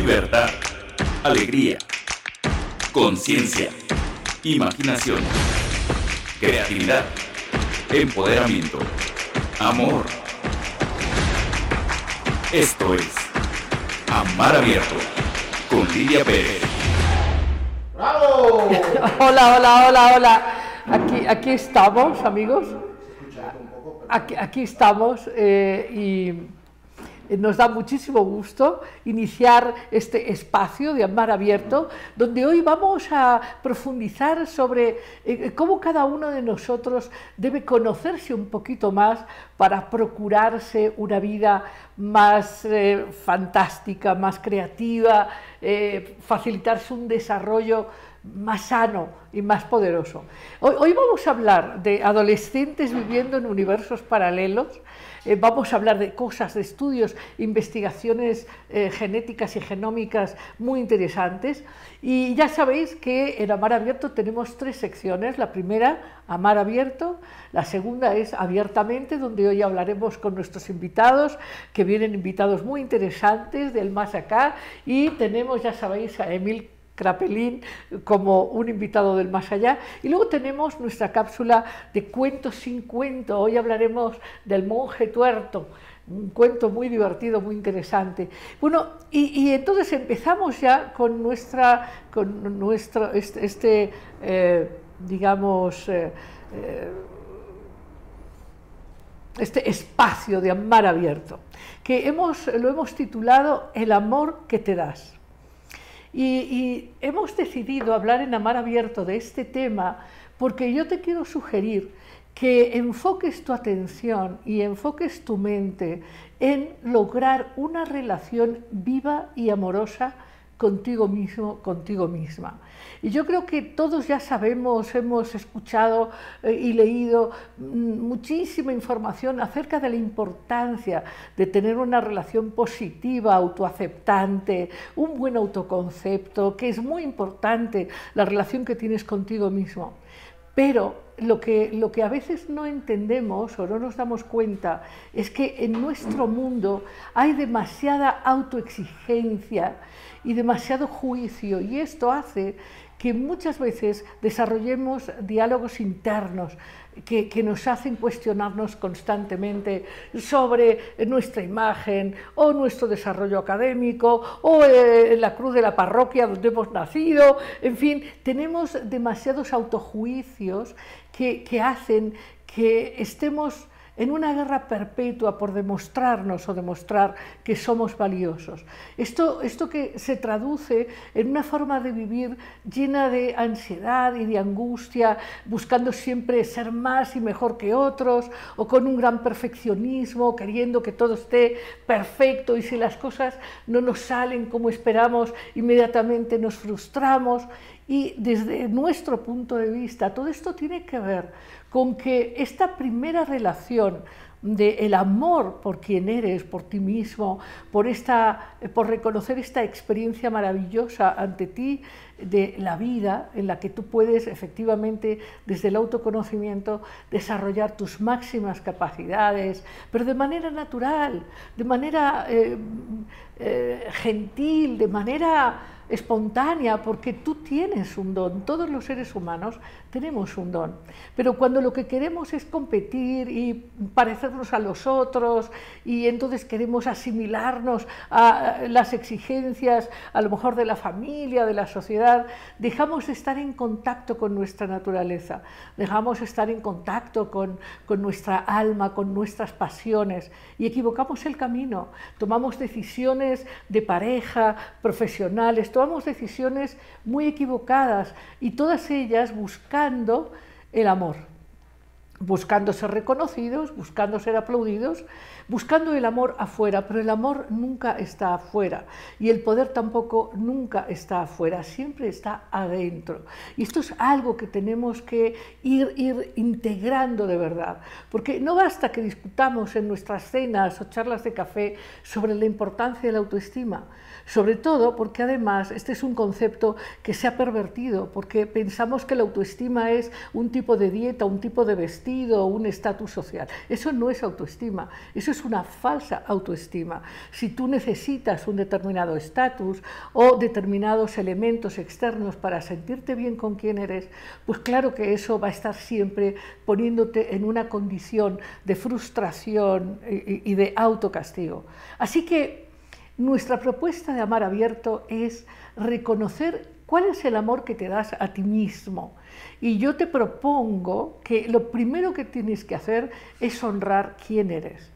libertad, alegría, conciencia, imaginación, creatividad, empoderamiento, amor. Esto es Amar Abierto con Lidia Pérez. ¡Bravo! Hola, hola, hola, hola. Aquí, aquí estamos, amigos. Aquí, aquí estamos eh, y nos da muchísimo gusto iniciar este espacio de Amar Abierto, donde hoy vamos a profundizar sobre eh, cómo cada uno de nosotros debe conocerse un poquito más para procurarse una vida más eh, fantástica, más creativa, eh, facilitarse un desarrollo más sano y más poderoso. Hoy, vamos a hablar de adolescentes viviendo en universos paralelos, eh, vamos a hablar de cosas, de estudios, investigaciones eh, genéticas y genómicas muy interesantes. Y ya sabéis que en Amar Abierto tenemos tres secciones. La primera, Amar Abierto. La segunda es Abiertamente, donde hoy hablaremos con nuestros invitados, que vienen invitados muy interesantes del más acá. Y tenemos, ya sabéis, a Emil Crapelín como un invitado del más allá. Y luego tenemos nuestra cápsula de cuentos sin cuento. Hoy hablaremos del monje tuerto, un cuento muy divertido, muy interesante. Bueno, y, entonces empezamos ya con nuestra, con nuestro, este, este eh, digamos, eh, eh, este espacio de amar abierto, que hemos, lo hemos titulado El amor que te das. Y, hemos decidido hablar en Amar Abierto de este tema porque yo te quiero sugerir que enfoques tu atención y enfoques tu mente en lograr una relación viva y amorosa contigo mismo, contigo misma. Y yo creo que todos ya sabemos, hemos escuchado eh, y leído muchísima información acerca de la importancia de tener una relación positiva, autoaceptante, un buen autoconcepto, que es muy importante la relación que tienes contigo mismo. Pero lo que, lo que a veces no entendemos o no nos damos cuenta es que en nuestro mundo hay demasiada autoexigencia y demasiado juicio. Y esto hace que muchas veces desarrollemos diálogos internos que, nos hacen cuestionarnos constantemente sobre nuestra imagen o nuestro desarrollo académico o eh, la cruz de la parroquia donde hemos nacido. En fin, tenemos demasiados autojuicios que, que hacen que estemos en una guerra perpetua por demostrarnos o demostrar que somos valiosos. Esto, esto que se traduce en una forma de vivir llena de ansiedad y de angustia, buscando siempre ser más y mejor que otros, o con un gran perfeccionismo, queriendo que todo esté perfecto y si las cosas no nos salen como esperamos, inmediatamente nos frustramos. Y desde nuestro punto de vista, todo esto tiene que ver con que esta primera relación del el amor por quien eres, por ti mismo, por, esta, por reconocer esta experiencia maravillosa ante ti de la vida en la que tú puedes efectivamente desde el autoconocimiento desarrollar tus máximas capacidades, pero de manera natural, de manera eh, eh, gentil, de manera espontánea, porque tú tienes un don, todos los seres humanos tenemos un don, pero cuando lo que queremos es competir y parecernos a los otros y entonces queremos asimilarnos a las exigencias a lo mejor de la familia, de la sociedad, dejamos de estar en contacto con nuestra naturaleza, dejamos de estar en contacto con, con nuestra alma, con nuestras pasiones. Y equivocamos el camino, tomamos decisiones de pareja, profesionales, tomamos decisiones muy equivocadas y todas ellas buscando el amor, buscando ser reconocidos, buscando ser aplaudidos, buscando el amor afuera, pero el amor nunca está afuera y el poder tampoco nunca está afuera, siempre está adentro. Y esto es algo que tenemos que ir, ir integrando de verdad, porque no basta que discutamos en nuestras cenas o charlas de café sobre la importancia de la autoestima, sobre todo porque además este es un concepto que se ha pervertido, porque pensamos que la autoestima es un tipo de dieta, un tipo de vestir, un estatus social. Eso no es autoestima, eso es una falsa autoestima. Si tú necesitas un determinado estatus o determinados elementos externos para sentirte bien con quien eres, pues claro que eso va a estar siempre poniéndote en una condición de frustración y, de autocastigo. Así que nuestra propuesta de amar abierto es reconocer cuál es el amor que te das a ti mismo. Y yo te propongo que lo primero que tienes que hacer es honrar quién eres.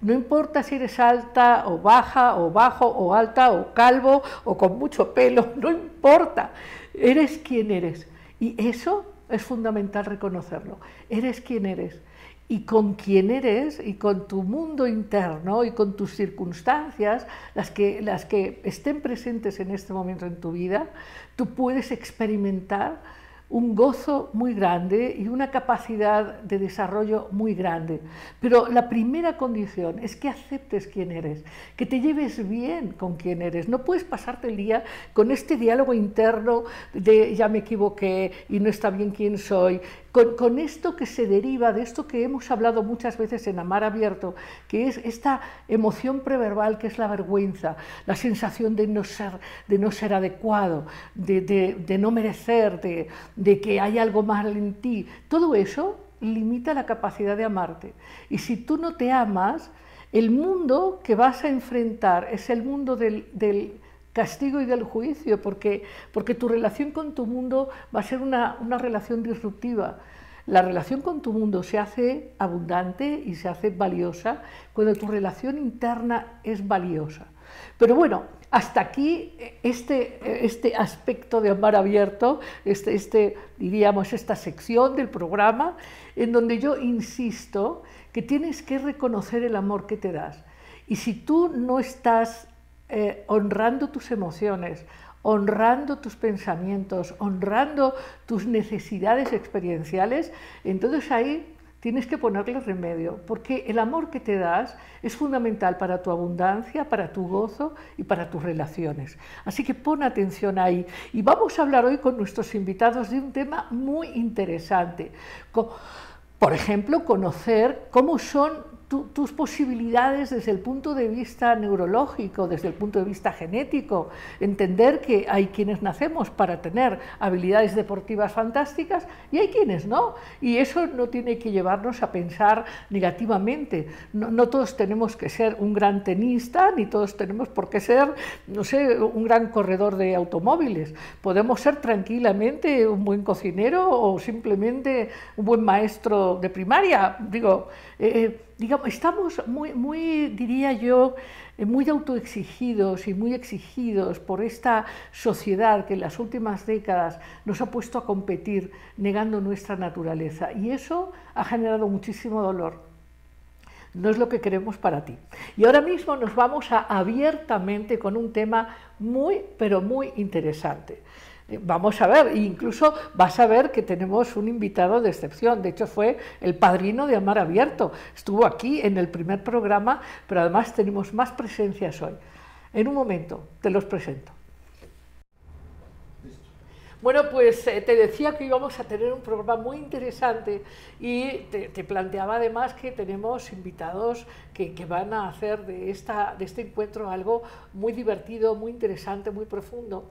No importa si eres alta o baja o bajo o alta o calvo o con mucho pelo, no importa. Eres quien eres. Y eso es fundamental reconocerlo. Eres quien eres. Y con quién eres y con tu mundo interno y con tus circunstancias, las que, las que estén presentes en este momento en tu vida, tú puedes experimentar un gozo muy grande y una capacidad de desarrollo muy grande. Pero la primera condición es que aceptes quién eres, que te lleves bien con quién eres. No puedes pasarte el día con este diálogo interno de ya me equivoqué y no está bien quién soy con, esto que se deriva de esto que hemos hablado muchas veces en Amar Abierto, que es esta emoción preverbal que es la vergüenza, la sensación de no ser, de no ser adecuado, de, no merecer, de, de que hay algo mal en ti. Todo eso limita la capacidad de amarte. Y si tú no te amas, el mundo que vas a enfrentar es el mundo del castigo y del juicio, porque, porque tu relación con tu mundo va a ser una, una relación disruptiva. La relación con tu mundo se hace abundante y se hace valiosa cuando tu relación interna es valiosa. Pero bueno, hasta aquí este, este aspecto de amar abierto, este, este, diríamos, esta sección del programa, en donde yo insisto que tienes que reconocer el amor que te das. Y si tú no estás eh, honrando tus emociones, honrando tus pensamientos, honrando tus necesidades experienciales, entonces ahí tienes que ponerle remedio, porque el amor que te das es fundamental para tu abundancia, para tu gozo y para tus relaciones. Así que pon atención ahí. Y vamos a hablar hoy con nuestros invitados de un tema muy interesante. Por ejemplo, conocer cómo son tus posibilidades desde el punto de vista neurológico, desde el punto de vista genético, entender que hay quienes nacemos para tener habilidades deportivas fantásticas y hay quienes no. Y eso no tiene que llevarnos a pensar negativamente. No, todos tenemos que ser un gran tenista, ni todos tenemos por qué ser, no sé, un gran corredor de automóviles. Podemos ser tranquilamente un buen cocinero o simplemente un buen maestro de primaria. Digo, eh, eh, digamos, estamos muy, diría yo, eh, muy autoexigidos y muy exigidos por esta sociedad que en las últimas décadas nos ha puesto a competir negando nuestra naturaleza. Y eso ha generado muchísimo dolor. No es lo que queremos para ti. Y ahora mismo nos vamos a abiertamente con un tema muy, pero muy interesante. Vamos a ver, incluso vas a ver que tenemos un invitado de excepción. De hecho, fue el padrino de Amar Abierto. Estuvo aquí en el primer programa, pero además tenemos más presencias hoy. En un momento te los presento. Bueno, pues eh, te decía que íbamos a tener un programa muy interesante y te, planteaba además que tenemos invitados que, que, van a hacer de, esta, de este encuentro algo muy divertido, muy interesante, muy profundo.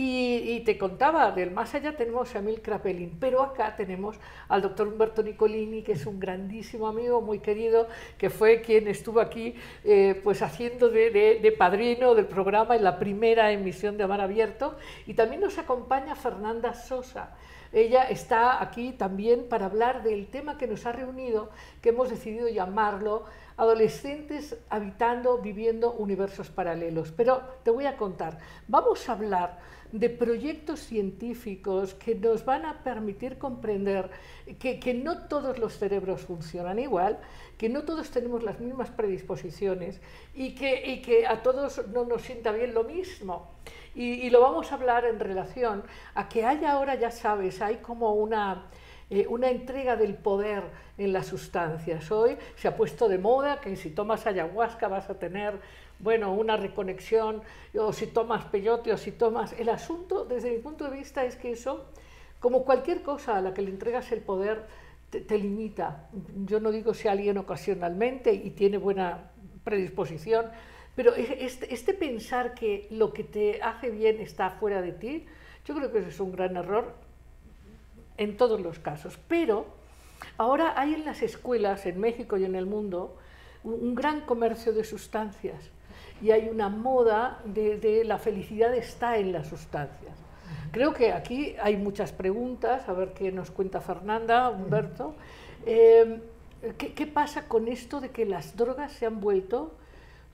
Y, te contaba, del más allá tenemos a Emil Krapelin, pero acá tenemos al doctor Humberto Nicolini, que es un grandísimo amigo, muy querido, que fue quien estuvo aquí eh, pues haciendo de, de, padrino del programa en la primera emisión de Amar Abierto. Y también nos acompaña Fernanda Sosa. Ella está aquí también para hablar del tema que nos ha reunido, que hemos decidido llamarlo Adolescentes habitando, viviendo universos paralelos. Pero te voy a contar, vamos a hablar de proyectos científicos que nos van a permitir comprender que, no todos los cerebros funcionan igual, que no todos tenemos las mismas predisposiciones y que, y que a todos no nos sienta bien lo mismo. Y, y, lo vamos a hablar en relación a que hay ahora, ya sabes, hay como una, eh, una entrega del poder en las sustancias. Hoy se ha puesto de moda que si tomas ayahuasca vas a tener bueno, una reconexión, o si tomas peyote, o si tomas... El asunto, desde mi punto de vista, es que eso, como cualquier cosa a la que le entregas el poder, te, limita. Yo no digo si alguien ocasionalmente y tiene buena predisposición, pero este, este pensar que lo que te hace bien está fuera de ti, yo creo que eso es un gran error en todos los casos. Pero ahora hay en las escuelas, en México y en el mundo, un, gran comercio de sustancias y hay una moda de, de la felicidad está en las sustancias. Creo que aquí hay muchas preguntas, a ver qué nos cuenta Fernanda, Humberto. Eh, ¿qué, qué pasa con esto de que las drogas se han vuelto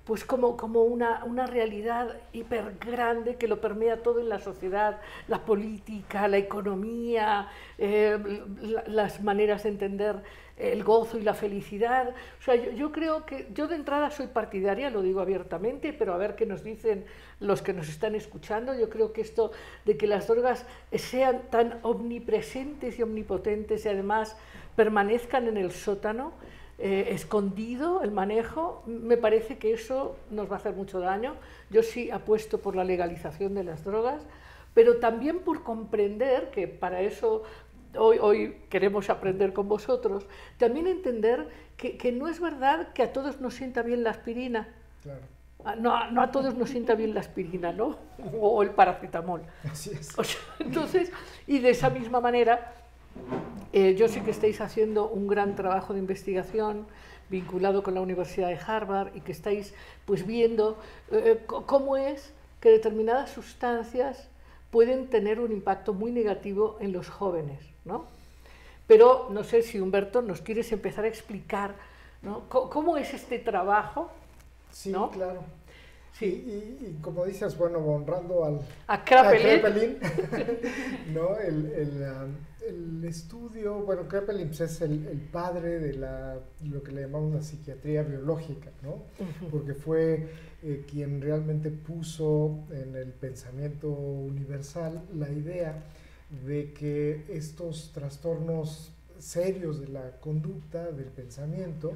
pues como, como una, una realidad hiper grande que lo permea todo en la sociedad, la política, la economía, eh, la- las maneras de entender el gozo y la felicidad. O sea, yo, yo creo que yo de entrada soy partidaria, lo digo abiertamente, pero a ver qué nos dicen los que nos están escuchando. Yo creo que esto de que las drogas sean tan omnipresentes y omnipotentes y además permanezcan en el sótano, eh, escondido el manejo, me parece que eso nos va a hacer mucho daño. Yo sí apuesto por la legalización de las drogas, pero también por comprender que para eso hoy, hoy queremos aprender con vosotros, también entender que, que no es verdad que a todos nos sienta bien la aspirina. Claro, Ah, No, a- no a todos nos sienta bien la aspirina, ¿no? O el paracetamol. así es. O sea, entonces, y de esa misma manera, eh, yo sé que estáis haciendo un gran trabajo de investigación vinculado con la Universidad de Harvard y que estáis pues viendo eh, co- cómo es que determinadas sustancias pueden tener un impacto muy negativo en los jóvenes, ¿no? Pero no sé si Humberto nos quieres empezar a explicar, ¿no? ¿Cómo es este trabajo? Sí, ¿no? claro. Sí. Y, y como dices, bueno, honrando al, A Kraepelin, ¿no? El, el, um, el estudio, bueno, Kraepelin pues, es el, el padre de la, lo que le llamamos la psiquiatría biológica, ¿no? Porque fue eh, quien realmente puso en el pensamiento universal la idea de que estos trastornos serios de la conducta, del pensamiento,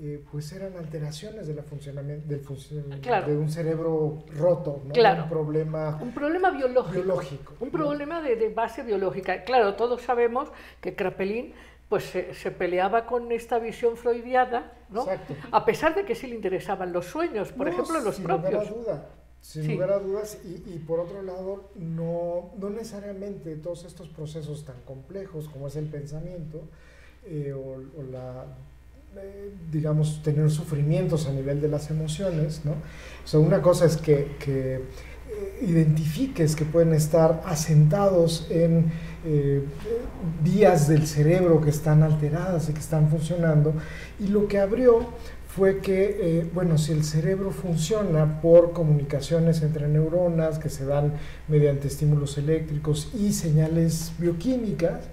eh, pues eran alteraciones de la funcionamiento, del funcio- Claro. de un cerebro roto, ¿no? Claro. un problema Un problema biológico. biológico. Un ¿no? problema de, de base biológica. Claro, todos sabemos que Kraepelin pues, se, se peleaba con esta visión freudiana, ¿no? Exacto. a pesar de que sí le interesaban los sueños, por No, ejemplo, los sin propios. Lugar a duda, sin Sí. lugar a dudas, y, y por otro lado, no, no necesariamente todos estos procesos tan complejos como es el pensamiento eh, o, o la, eh, digamos, tener sufrimientos a nivel de las emociones, ¿no? O una cosa es que, que, eh, identifiques que pueden estar asentados en eh, vías del cerebro que están alteradas y que están funcionando, y lo que abrió fue que, eh, bueno, si el cerebro funciona por comunicaciones entre neuronas que se dan mediante estímulos eléctricos y señales bioquímicas,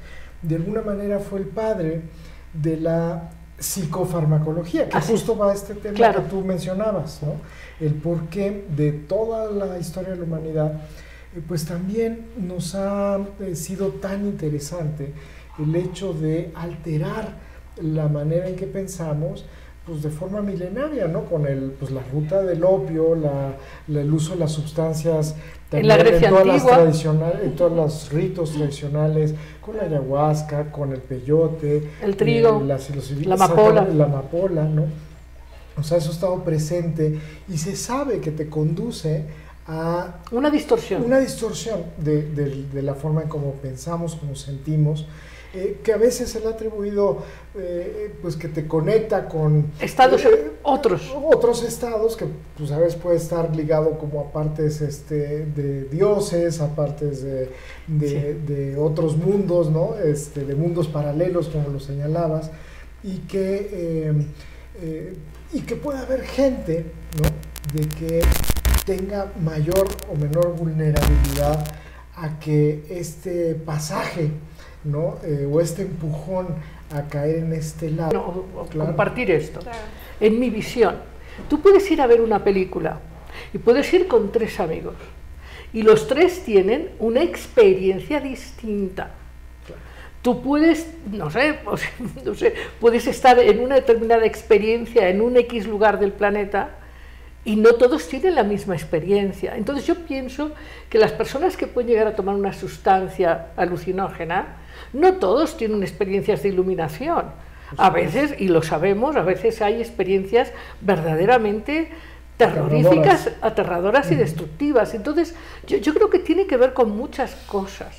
de alguna manera fue el padre de la psicofarmacología, que Así. justo va a este tema Claro. que tú mencionabas, ¿no? El porqué de toda la historia de la humanidad, eh, pues también nos ha eh, sido tan interesante el hecho de alterar la manera en que pensamos, pues de forma milenaria, ¿no? Con el, pues, la ruta del opio, la, la- el uso de las sustancias En la también Grecia todas las antigua. tradicionales, en todos los ritos tradicionales, con la ayahuasca, con el peyote, El trigo, eh, la, la amapola. la amapola, ¿no? O sea, eso ha estado presente y se sabe que te conduce a Una distorsión. una distorsión de, de- de la forma en cómo pensamos, cómo sentimos, eh, que a veces se le ha atribuido, eh, pues que te conecta con Estados eh, otros. otros estados que pues a veces puede estar ligado como a partes este, de dioses, a partes de, de- de otros mundos, ¿no? Este, de mundos paralelos, como lo señalabas, y que, y que puede haber gente ¿no? de que tenga mayor o menor vulnerabilidad a que este pasaje ¿no? Eh, o este empujón a caer en este lado. No, o- o Claro. compartir esto. En mi visión, tú puedes ir a ver una película y puedes ir con tres amigos y los tres tienen una experiencia distinta. Tú puedes, no sé, pues, no sé, puedes estar en una determinada experiencia en un X lugar del planeta y no todos tienen la misma experiencia. Entonces yo pienso que las personas que pueden llegar a tomar una sustancia alucinógena, no todos tienen experiencias de iluminación. A veces, y lo sabemos, a veces hay experiencias verdaderamente terroríficas, aterradoras, aterradoras y destructivas. Entonces, yo, yo, creo que tiene que ver con muchas cosas.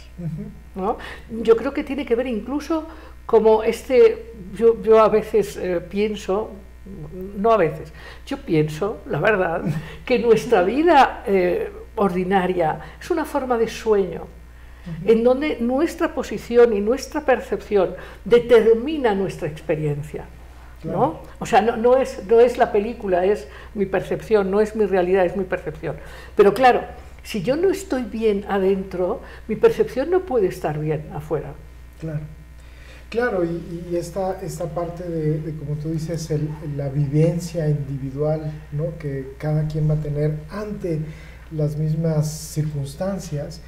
¿no? Yo creo que tiene que ver incluso como este, yo, yo a veces eh, pienso, no a veces, yo pienso, la verdad, que nuestra vida eh, ordinaria es una forma de sueño, en donde nuestra posición y nuestra percepción determina nuestra experiencia. ¿no? O sea, no, no, es, no es la película, es mi percepción, no es mi realidad, es mi percepción. Pero claro, si yo no estoy bien adentro, mi percepción no puede estar bien afuera. Claro. Claro, y, y esta, esta parte de, como tú dices, el, la vivencia individual ¿no? que cada quien va a tener ante las mismas circunstancias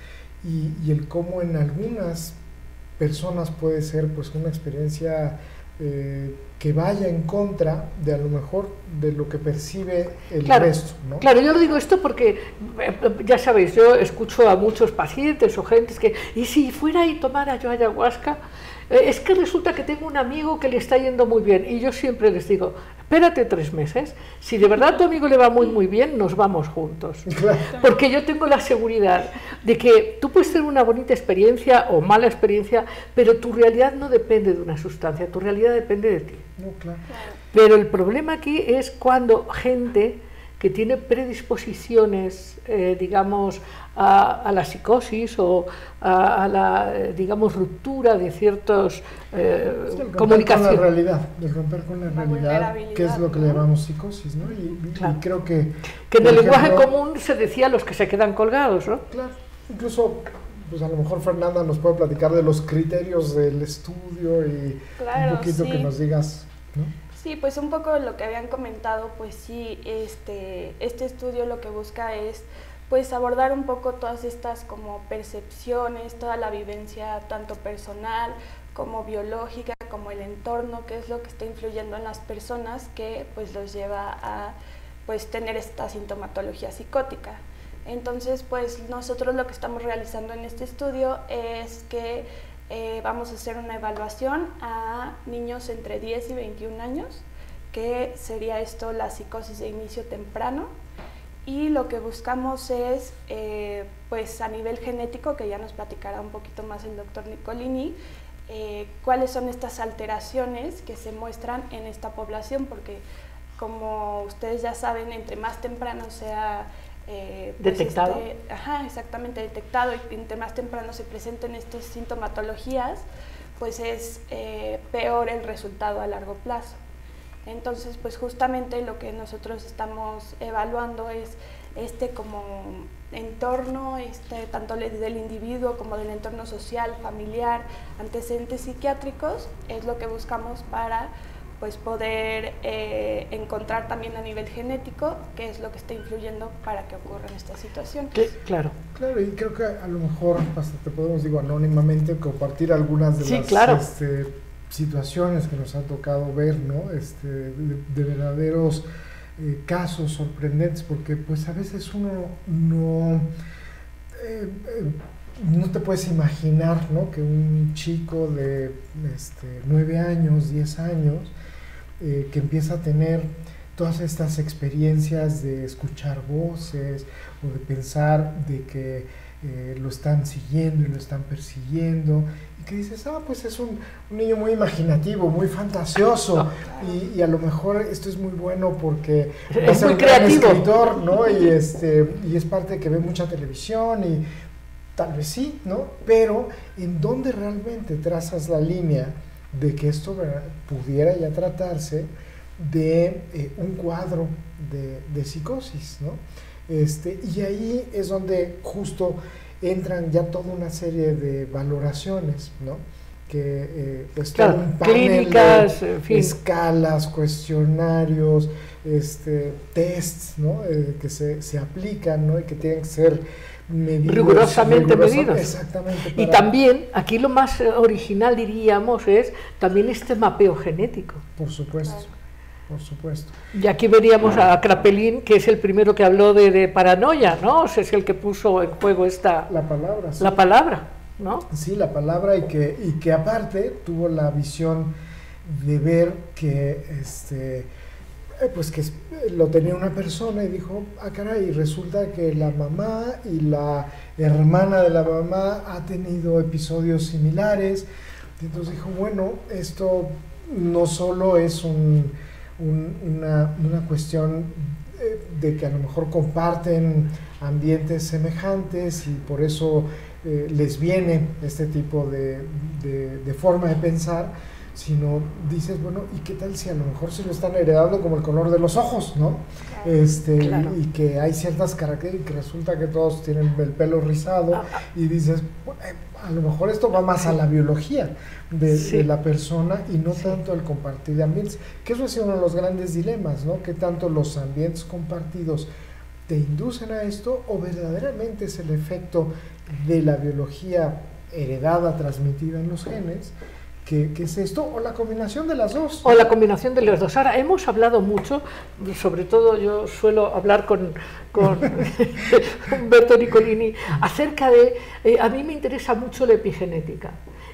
y, y el cómo en algunas personas puede ser pues una experiencia eh, que vaya en contra de a lo mejor de lo que percibe el claro, resto. ¿no? Claro, yo lo digo esto porque, eh, ya sabéis, yo escucho a muchos pacientes o gentes que, y si fuera y tomara yo ayahuasca, eh, es que resulta que tengo un amigo que le está yendo muy bien y yo siempre les digo, espérate tres meses, si de verdad a tu amigo le va muy muy bien, nos vamos juntos. Porque yo tengo la seguridad de que tú puedes tener una bonita experiencia o mala experiencia, pero tu realidad no depende de una sustancia, tu realidad depende de ti. No, claro. Pero el problema aquí es cuando gente que tiene predisposiciones, eh, digamos, a, a, la psicosis o a, a la, eh, digamos, ruptura de ciertos eh, el comunicaciones. con la realidad, el romper con la, La realidad, que es lo que le llamamos psicosis, ¿no? Y, creo que... Que en el lenguaje ejemplo, común se decía los que se quedan colgados, ¿no? Claro, incluso, pues a lo mejor Fernanda nos puede platicar de los criterios del estudio y Claro, un poquito que nos digas, ¿no? Sí, pues un poco lo que habían comentado, pues sí, este, este estudio lo que busca es pues abordar un poco todas estas como percepciones, toda la vivencia tanto personal como biológica, como el entorno, que es lo que está influyendo en las personas que pues los lleva a pues tener esta sintomatología psicótica. Entonces, pues nosotros lo que estamos realizando en este estudio es que eh, vamos a hacer una evaluación a niños entre 10 y 21 años, que sería esto la psicosis de inicio temprano. Y lo que buscamos es, eh, pues a nivel genético, que ya nos platicará un poquito más el doctor Nicolini, eh, cuáles son estas alteraciones que se muestran en esta población, porque como ustedes ya saben, entre más temprano sea eh, pues, Detectado. este- ajá, exactamente detectado y entre más temprano se presenten estas sintomatologías, pues es eh, peor el resultado a largo plazo. Entonces, pues justamente lo que nosotros estamos evaluando es este como entorno, este, tanto del individuo como del entorno social, familiar, antecedentes psiquiátricos, es lo que buscamos para pues poder eh, encontrar también a nivel genético qué es lo que está influyendo para que ocurran estas situaciones. Que- claro. Claro, y creo que a lo mejor hasta te podemos, digo, anónimamente compartir algunas de Sí, las claro. este, situaciones que nos ha tocado ver, ¿no? Este, de, de verdaderos eh, casos sorprendentes, porque pues a veces uno no, eh, eh, no te puedes imaginar, ¿no? Que un chico de este, 9 años, 10 años, eh, que empieza a tener todas estas experiencias de escuchar voces o de pensar de que eh, lo están siguiendo y lo están persiguiendo y que dices, ah, pues es un, un niño muy imaginativo, muy fantasioso y, y a lo mejor esto es muy bueno porque Es ser muy un gran creativo. escritor, ¿no? Y, este, y es parte que ve mucha televisión y tal vez sí, ¿no? Pero ¿en dónde realmente trazas la línea de que esto ¿verdad? pudiera ya tratarse de eh, un cuadro de, de psicosis, ¿no? Este, y ahí es donde justo entran ya toda una serie de valoraciones, ¿no? Que eh, pues todo Claro, un panel de clínicas, en fin. escalas, cuestionarios, este, tests, ¿no? Eh, que se, se aplican, ¿no? Y que tienen que ser medidos. Rigurosamente rigurosa- medidos. Exactamente. Y también, aquí lo más eh, original diríamos es también este mapeo genético. Por supuesto. Claro. por supuesto. Y aquí veríamos a Krapelin, que es el primero que habló de, de paranoia, ¿no? O sea, es el que puso en juego esta, La palabra. sí. la palabra, ¿no? Sí, la palabra y que, y que aparte tuvo la visión de ver que este pues que es- lo tenía una persona y dijo, ah caray, resulta que la mamá y la hermana de la mamá ha tenido episodios similares. Entonces dijo, bueno, esto no solo es un- un- una, una cuestión eh, de que a lo mejor comparten ambientes semejantes y por eso eh, les viene este tipo de- de forma de pensar, sino dices, bueno, ¿y qué tal si a lo mejor se lo están heredando como el color de los ojos, ¿no? Este, y- Claro. y, que hay ciertas características, que resulta que todos tienen el pelo rizado Ah, y dices, "Bu- eh, a lo mejor esto va más a la biología de, Sí. de la persona y no Sí. tanto al compartir de ambientes, que eso es uno de los grandes dilemas, ¿no? Que tanto los ambientes compartidos te inducen a esto o verdaderamente es el efecto de la biología heredada, transmitida en los genes, que, que es esto, o la combinación de las dos. O la combinación de los dos. Ahora, hemos hablado mucho, sobre todo yo suelo hablar con, con Humberto Nicolini, acerca de, eh, a mí me interesa mucho la epigenética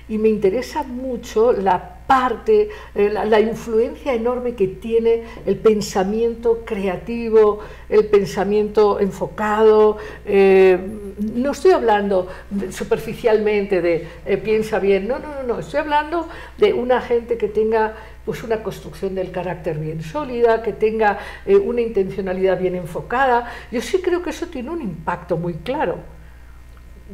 y me interesa mucho la parte, eh, la, influencia enorme que tiene el pensamiento creativo, el pensamiento enfocado. eh, no estoy hablando superficialmente de eh, piensa bien, no, no, no, no, estoy hablando de una gente que tenga pues una construcción del carácter bien sólida, que tenga una intencionalidad bien enfocada. Yo sí creo que eso tiene un impacto muy claro.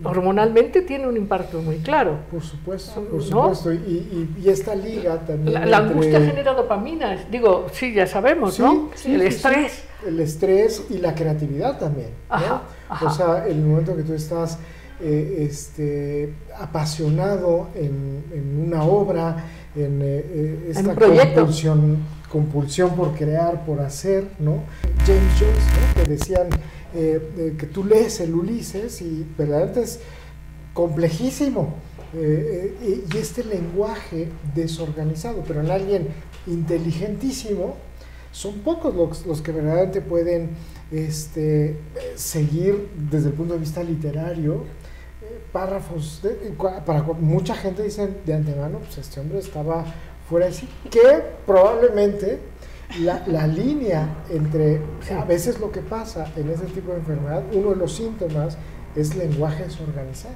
Hormonalmente tiene un impacto muy claro. Por supuesto, por ¿No? supuesto. Y, y- y esta liga también. La, la entre angustia genera dopamina, digo, sí, ya sabemos, Sí, ¿no? sí, el sí, estrés. El estrés y la creatividad también. ¿no? Ajá. O sea, el momento que tú estás eh, este, apasionado en, en una obra, en eh, eh, esta compulsión, compulsión por crear, por hacer, ¿no? James Joyce, ¿no? que decían eh, eh, que tú lees el Ulises y verdaderamente es complejísimo. eh, y este lenguaje desorganizado, pero en alguien inteligentísimo, son pocos los, que verdaderamente pueden este, seguir desde el punto de vista literario párrafos. para mucha gente dice de antemano, pues este hombre estaba fuera de sí, que probablemente la, la línea entre a veces lo que pasa en ese tipo de enfermedad, uno de los síntomas es lenguaje desorganizado.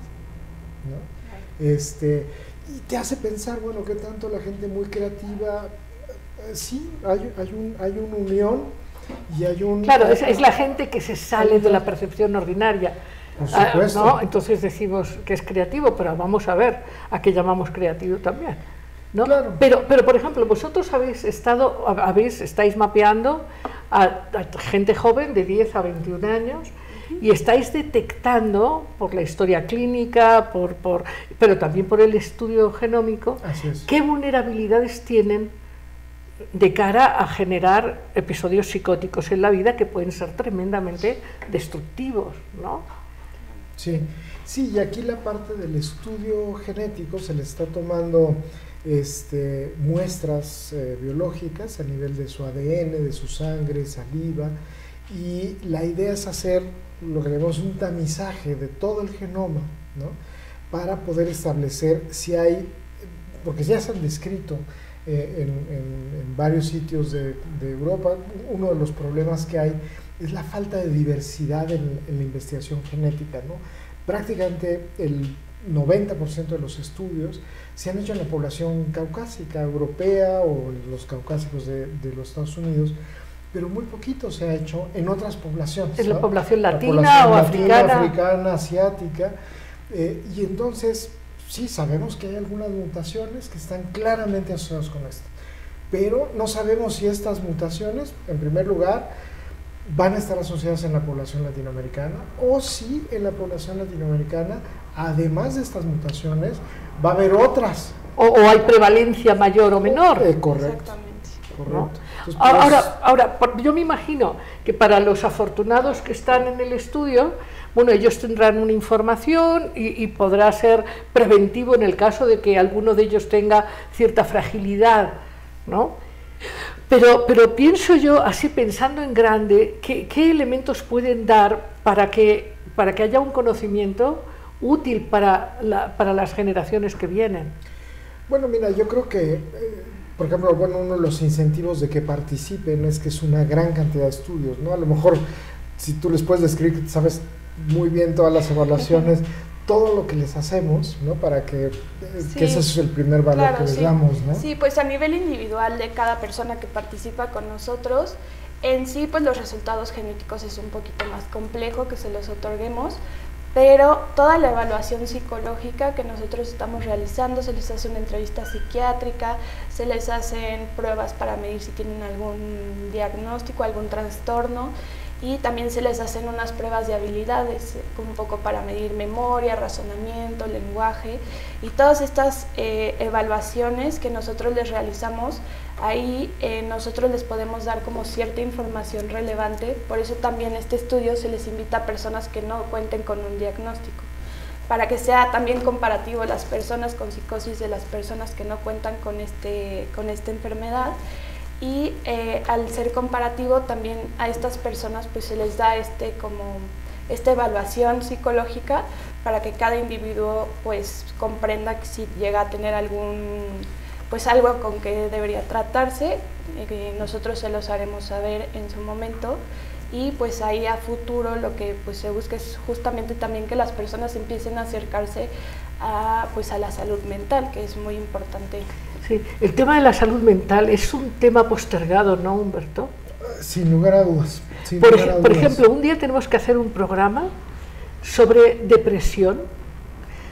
¿no? Este, y te hace pensar, bueno, qué tanto la gente muy creativa, sí, hay, hay, un, hay una unión y hay un... Claro, es, es la gente que se sale de la percepción ordinaria. Por Ah, supuesto. ¿no? Entonces decimos que es creativo, pero vamos a ver a qué llamamos creativo también. ¿No? Claro. Pero, pero, por ejemplo, vosotros habéis estado, hab- habéis, estáis mapeando a, a gente joven de 10 a 21 años y estáis detectando por la historia clínica, por, por, pero también por el estudio genómico, es. qué vulnerabilidades tienen de cara a generar episodios psicóticos en la vida que pueden ser tremendamente destructivos, ¿no? Sí, sí, y aquí la parte del estudio genético se le está tomando este, muestras eh, biológicas a nivel de su ADN, de su sangre, saliva, y la idea es hacer lo que llamamos un tamizaje de todo el genoma, ¿no? Para poder establecer si hay, porque ya se han descrito eh, en, en- en varios sitios de, de Europa, uno de los problemas que hay es la falta de diversidad en, en la investigación genética, ¿no? Prácticamente el 90% de los estudios se han hecho en la población caucásica, europea o en los caucásicos de, de los Estados Unidos, pero muy poquito se ha hecho en otras poblaciones. ¿Es la ¿no? población La latina población o latina, africana? africana, asiática. eh, y entonces, sí, sabemos que hay algunas mutaciones que están claramente asociadas con esto. Pero no sabemos si estas mutaciones, en primer lugar, van a estar asociadas en la población latinoamericana o si en la población latinoamericana, además de estas mutaciones, va a haber otras. O, o hay prevalencia mayor o menor. Eh, correcto, Exactamente. correcto. Entonces, Ahora, pues, ahora, ahora, yo me imagino que para los afortunados que están en el estudio, bueno, ellos tendrán una información y, y podrá ser preventivo en el caso de que alguno de ellos tenga cierta fragilidad, ¿no? Pero, pero pienso yo, así pensando en grande, ¿qué, qué elementos pueden dar para que, para que haya un conocimiento útil para, la- para las generaciones que vienen? Bueno, mira, yo creo que, eh, por ejemplo, bueno, uno de los incentivos de que participen es que es una gran cantidad de estudios, ¿no? A lo mejor, si tú les puedes describir que sabes muy bien todas las evaluaciones, todo lo que les hacemos, ¿no? Para que, eh, Sí. que ese es el primer valor Claro, que les sí. damos, ¿no? Sí, pues a nivel individual de cada persona que participa con nosotros, en sí pues los resultados genéticos es un poquito más complejo que se los otorguemos, pero toda la evaluación psicológica que nosotros estamos realizando, se les hace una entrevista psiquiátrica, se les hacen pruebas para medir si tienen algún diagnóstico, algún trastorno y también se les hacen unas pruebas de habilidades, eh, un poco para medir memoria, razonamiento, lenguaje y todas estas eh, evaluaciones que nosotros les realizamos, ahí eh, nosotros les podemos dar como cierta información relevante, por eso también este estudio se les invita a personas que no cuenten con un diagnóstico, para que sea también comparativo las personas con psicosis de las personas que no cuentan con, este, con esta enfermedad y eh, al ser comparativo también a estas personas pues se les da este como esta evaluación psicológica para que cada individuo pues comprenda que si llega a tener algún pues algo con que debería tratarse eh, nosotros se los haremos saber en su momento. Y pues ahí a futuro lo que pues se busca es justamente también que las personas empiecen a acercarse a pues a la salud mental que es muy importante Sí, el tema de la salud mental es un tema postergado, ¿no, Humberto? Sin lugar a dudas. sin Por, lugar a ej- por dudas. ejemplo, un día tenemos que hacer un programa sobre depresión,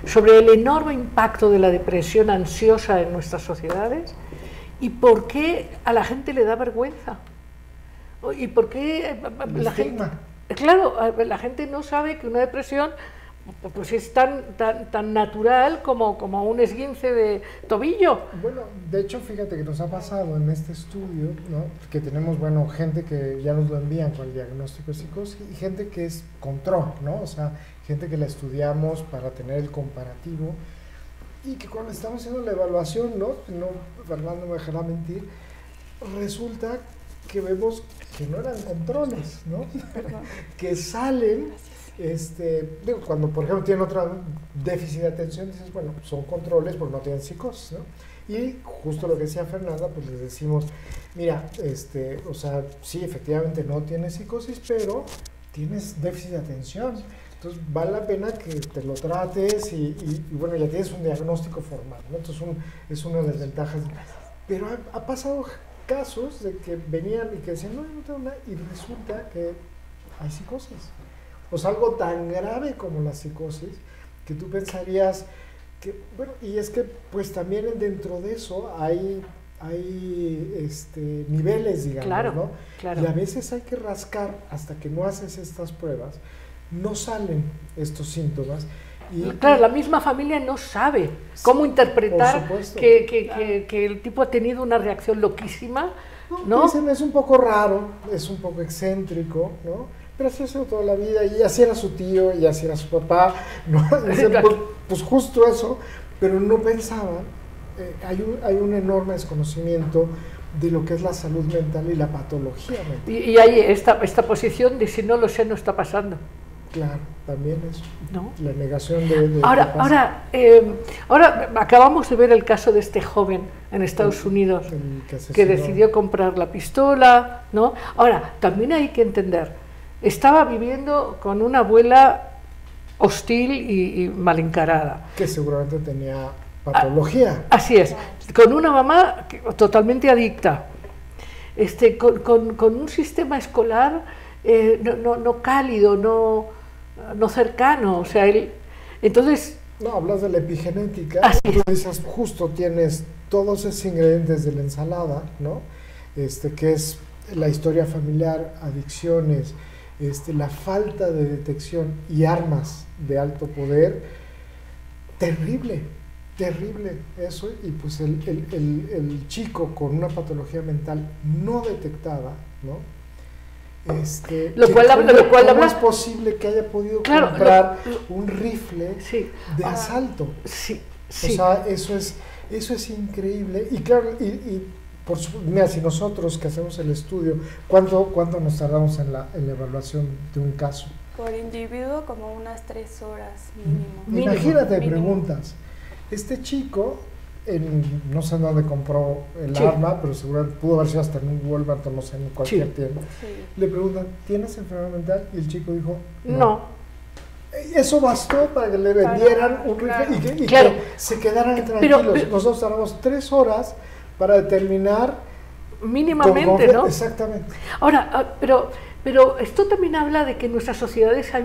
sobre el enorme impacto de la depresión ansiosa en nuestras sociedades y por qué a la gente le da vergüenza. ¿Y por qué eh, la gente... Claro, la gente no sabe que una depresión pues es tan, tan, tan natural como, como un esguince de tobillo. Bueno, de hecho, fíjate que nos ha pasado en este estudio, ¿no? Que tenemos, bueno, gente que ya nos lo envían con el diagnóstico de psicosis y gente que es control, ¿no? O sea, gente que la estudiamos para tener el comparativo y que cuando estamos haciendo la evaluación, ¿no? No, Fernando me dejará mentir, resulta que vemos que no eran controles, ¿no? que salen, este, digo, cuando por ejemplo tienen otro déficit de atención, dices, bueno, son controles porque no tienen psicosis, ¿no? Y justo lo que decía Fernanda, pues les decimos, mira, este, o sea, sí, efectivamente no tienes psicosis, pero tienes déficit de atención. Entonces vale la pena que te lo trates y, y- y, bueno, ya tienes un diagnóstico formal, ¿no? Entonces es una de las ventajas. Pero ha, ha pasado casos de que venían y que decían, no, no tengo nada, y resulta que hay psicosis. O sea, algo tan grave como la psicosis, que tú pensarías que, bueno, y es que pues también dentro de eso hay, hay este, niveles, digamos, Claro, ¿no? claro. Y a veces hay que rascar hasta que no haces estas pruebas, no salen estos síntomas. Y, Claro, la misma familia no sabe cómo interpretar que, que- que- que el tipo ha tenido una reacción loquísima, ¿no? Dicen, es un poco raro, es un poco excéntrico, ¿no? Sido toda la vida, y así era su tío, y así era su papá, ¿no? Pues, justo eso, pero no pensaban, eh, hay, un, hay un enorme desconocimiento de lo que es la salud mental y la patología mental. Y, y hay esta, esta posición de si no lo sé, no está pasando, Claro, también es ¿no? la negación de... de Ahora, ahora, eh, ahora acabamos de ver el caso de este joven en Estados Unidos El que que decidió comprar la pistola, ¿no? Ahora, también hay que entender, estaba viviendo con una abuela hostil y, y mal encarada. Que seguramente tenía patología. Así es, con una mamá que- totalmente adicta, este, con, con- con un sistema escolar eh, no, no- no cálido, no, no cercano, o sea, él, entonces, No, hablas de la epigenética. Así Tú dices, justo tienes todos esos ingredientes de la ensalada, ¿no? Este, que es la historia familiar, adicciones, este, la falta de detección y armas de alto poder. Terrible, terrible eso. Y pues el, el- el- el chico con una patología mental no detectada, ¿no? Este, Lo cual ¿cómo- lo cual cómo es posible que haya podido Claro, lo- comprar un rifle sí, de Ah, asalto. sí, O sí. sea, eso es, eso es increíble. Y claro, y, y por su- mira, si nosotros que hacemos el estudio, ¿cuánto, cuánto nos tardamos en la, en la evaluación de un caso? Por individuo como unas tres horas mínimo. Mínimo. Imagínate, Mínimo. preguntas. Este chico, en, no sé dónde compró el Sí. arma, pero seguramente pudo haber sido hasta en un Walmart o no sé, en cualquier Sí. tienda. Sí. Le preguntan, ¿tienes enfermedad mental? Y el chico dijo, No. Eso bastó para que le vendieran un rifle claro. y que, y Claro. que se quedaran Pero- tranquilos. pero- Nosotros tardamos tres horas para determinar Mínimamente, ¿no? Exactamente. Ahora, ah, pero, pero esto también habla de que en nuestras sociedades hay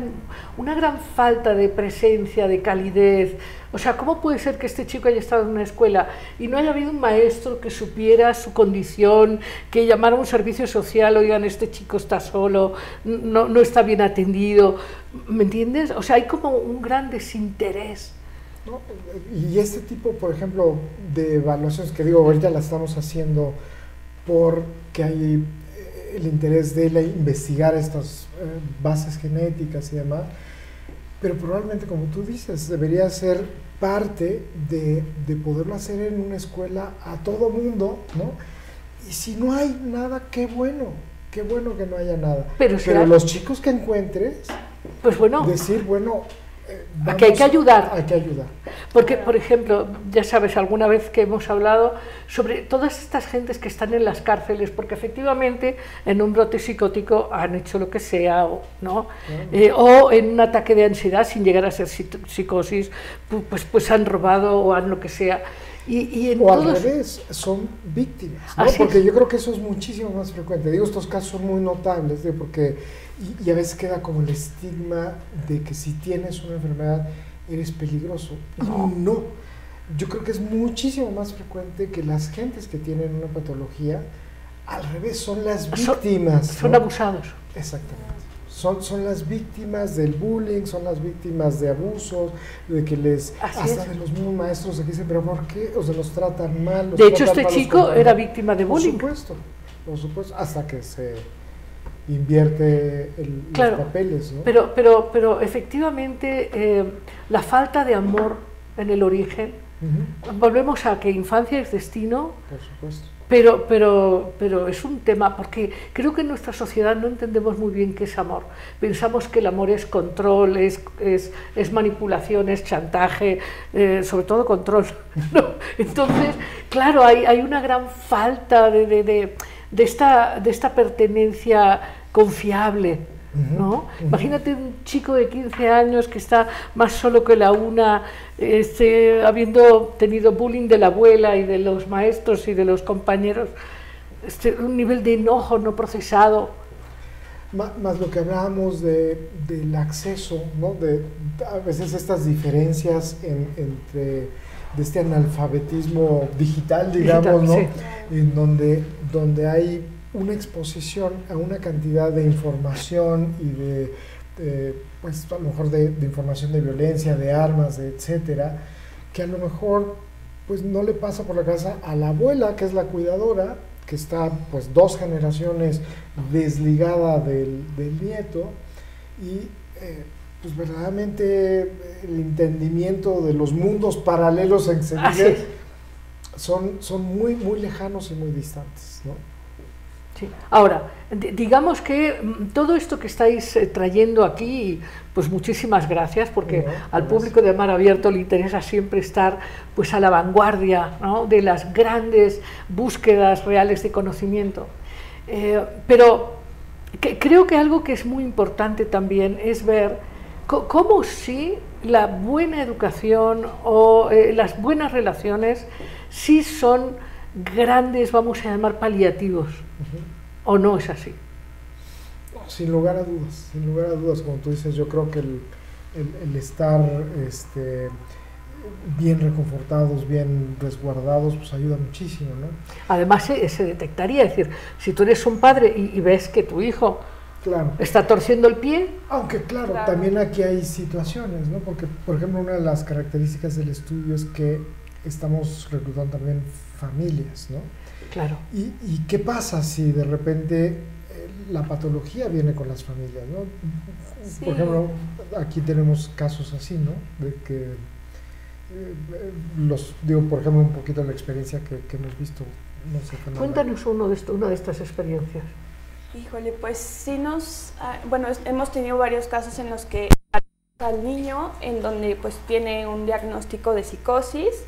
una gran falta de presencia, de calidez. O sea, ¿cómo puede ser que este chico haya estado en una escuela y no haya habido un maestro que supiera su condición, que llamara a un servicio social, oigan, este chico está solo, no, no está bien atendido? ¿Me entiendes? O sea, hay como un gran desinterés. ¿No? Y este tipo, por ejemplo, de evaluaciones que digo, ahorita las estamos haciendo porque hay eh, el interés de la- investigar estas eh, bases genéticas y demás, pero probablemente, como tú dices, debería ser parte de, de poderlo hacer en una escuela a todo mundo, ¿no? Y si no hay nada, qué bueno, qué bueno que no haya nada. Pero pero los chicos que encuentres, Pues bueno, decir, bueno, eh, Aquí hay que vamos- ayudar. Hay que ayudar. Porque, por ejemplo, ya sabes, alguna vez que hemos hablado sobre todas estas gentes que están en las cárceles, porque efectivamente en un brote psicótico han hecho lo que sea, o, ¿no? Eh, o en un ataque de ansiedad, sin llegar a ser psi- psicosis, pu- pues, pues han robado o han lo que sea. Y, y en O al todos- revés, son víctimas, ¿no? Porque es. yo creo que eso es muchísimo más frecuente. Digo, estos casos son muy notables, ¿sí? porque y, y a veces queda como el estigma de que si tienes una enfermedad eres peligroso. Y No. no. Yo creo que es muchísimo más frecuente que las gentes que tienen una patología, al revés, son las víctimas. son ¿no? abusados. Exactamente. Son, son las víctimas del bullying, son las víctimas de abusos, de que les, Así hasta es. de los mismos maestros que dicen, pero ¿por qué? O sea, los tratan mal. los De hecho, este chico compañeros". era víctima de Por bullying. supuesto, por supuesto, hasta que se invierte el- Claro. los papeles, ¿no? Pero, pero, pero efectivamente eh, la falta de amor en el origen, volvemos a que infancia es destino, por supuesto. Pero, pero, pero es un tema, porque creo que en nuestra sociedad no entendemos muy bien qué es amor. Pensamos que el amor es control, es, es, es manipulación, es chantaje, eh, sobre todo control. Entonces, claro, hay, hay una gran falta de, de, de, de esta, de esta pertenencia confiable. ¿No? Imagínate un chico de 15 años que está más solo que la una, este, habiendo tenido bullying de la abuela y de los maestros y de los compañeros, este, un nivel de enojo no procesado. Más lo que hablábamos de, del acceso, ¿no? De a veces estas diferencias en- entre de este analfabetismo digital, digamos, Digital, ¿no? sí. En donde, donde hay una exposición a una cantidad de información y de, de, pues a lo mejor de, de información de violencia, de armas, de etcétera, que a lo mejor pues no le pasa por la cabeza a la abuela, que es la cuidadora, que está pues dos generaciones desligada del, del nieto y eh, pues verdaderamente el entendimiento de los mundos paralelos en que se vive son, son muy, muy lejanos y muy distantes. ¿no? Sí. Ahora, di- digamos que mm, todo esto que estáis eh, trayendo aquí, pues muchísimas gracias, porque al público de Mar Abierto le interesa siempre estar pues a la vanguardia ¿no? de las grandes búsquedas reales de conocimiento. Eh, pero que- creo que algo que es muy importante también es ver cómo si la buena educación o eh, las buenas relaciones sí son grandes, vamos a llamar, paliativos. ¿O no es así? Sin lugar a dudas, sin lugar a dudas, como tú dices, yo creo que el, el- el estar este, bien reconfortados, bien resguardados, pues ayuda muchísimo, ¿no? Además, se, se detectaría, es decir, si tú eres un padre y, y ves que tu hijo Claro. está torciendo el pie, Aunque claro, Claro. también aquí hay situaciones, ¿no? Porque, por ejemplo, una de las características del estudio es que estamos reclutando también familias, ¿no? claro, ¿Y, y qué pasa si de repente eh, la patología viene con las familias, ¿no? Sí. Por ejemplo, aquí tenemos casos así, ¿no? De que eh, los digo, por ejemplo, un poquito la experiencia que, que hemos visto no sé, fenomenal. Cuéntanos uno de esto, una de estas experiencias. Híjole, pues sí nos, ah, bueno, hemos tenido varios casos en los que al niño en donde pues tiene un diagnóstico de psicosis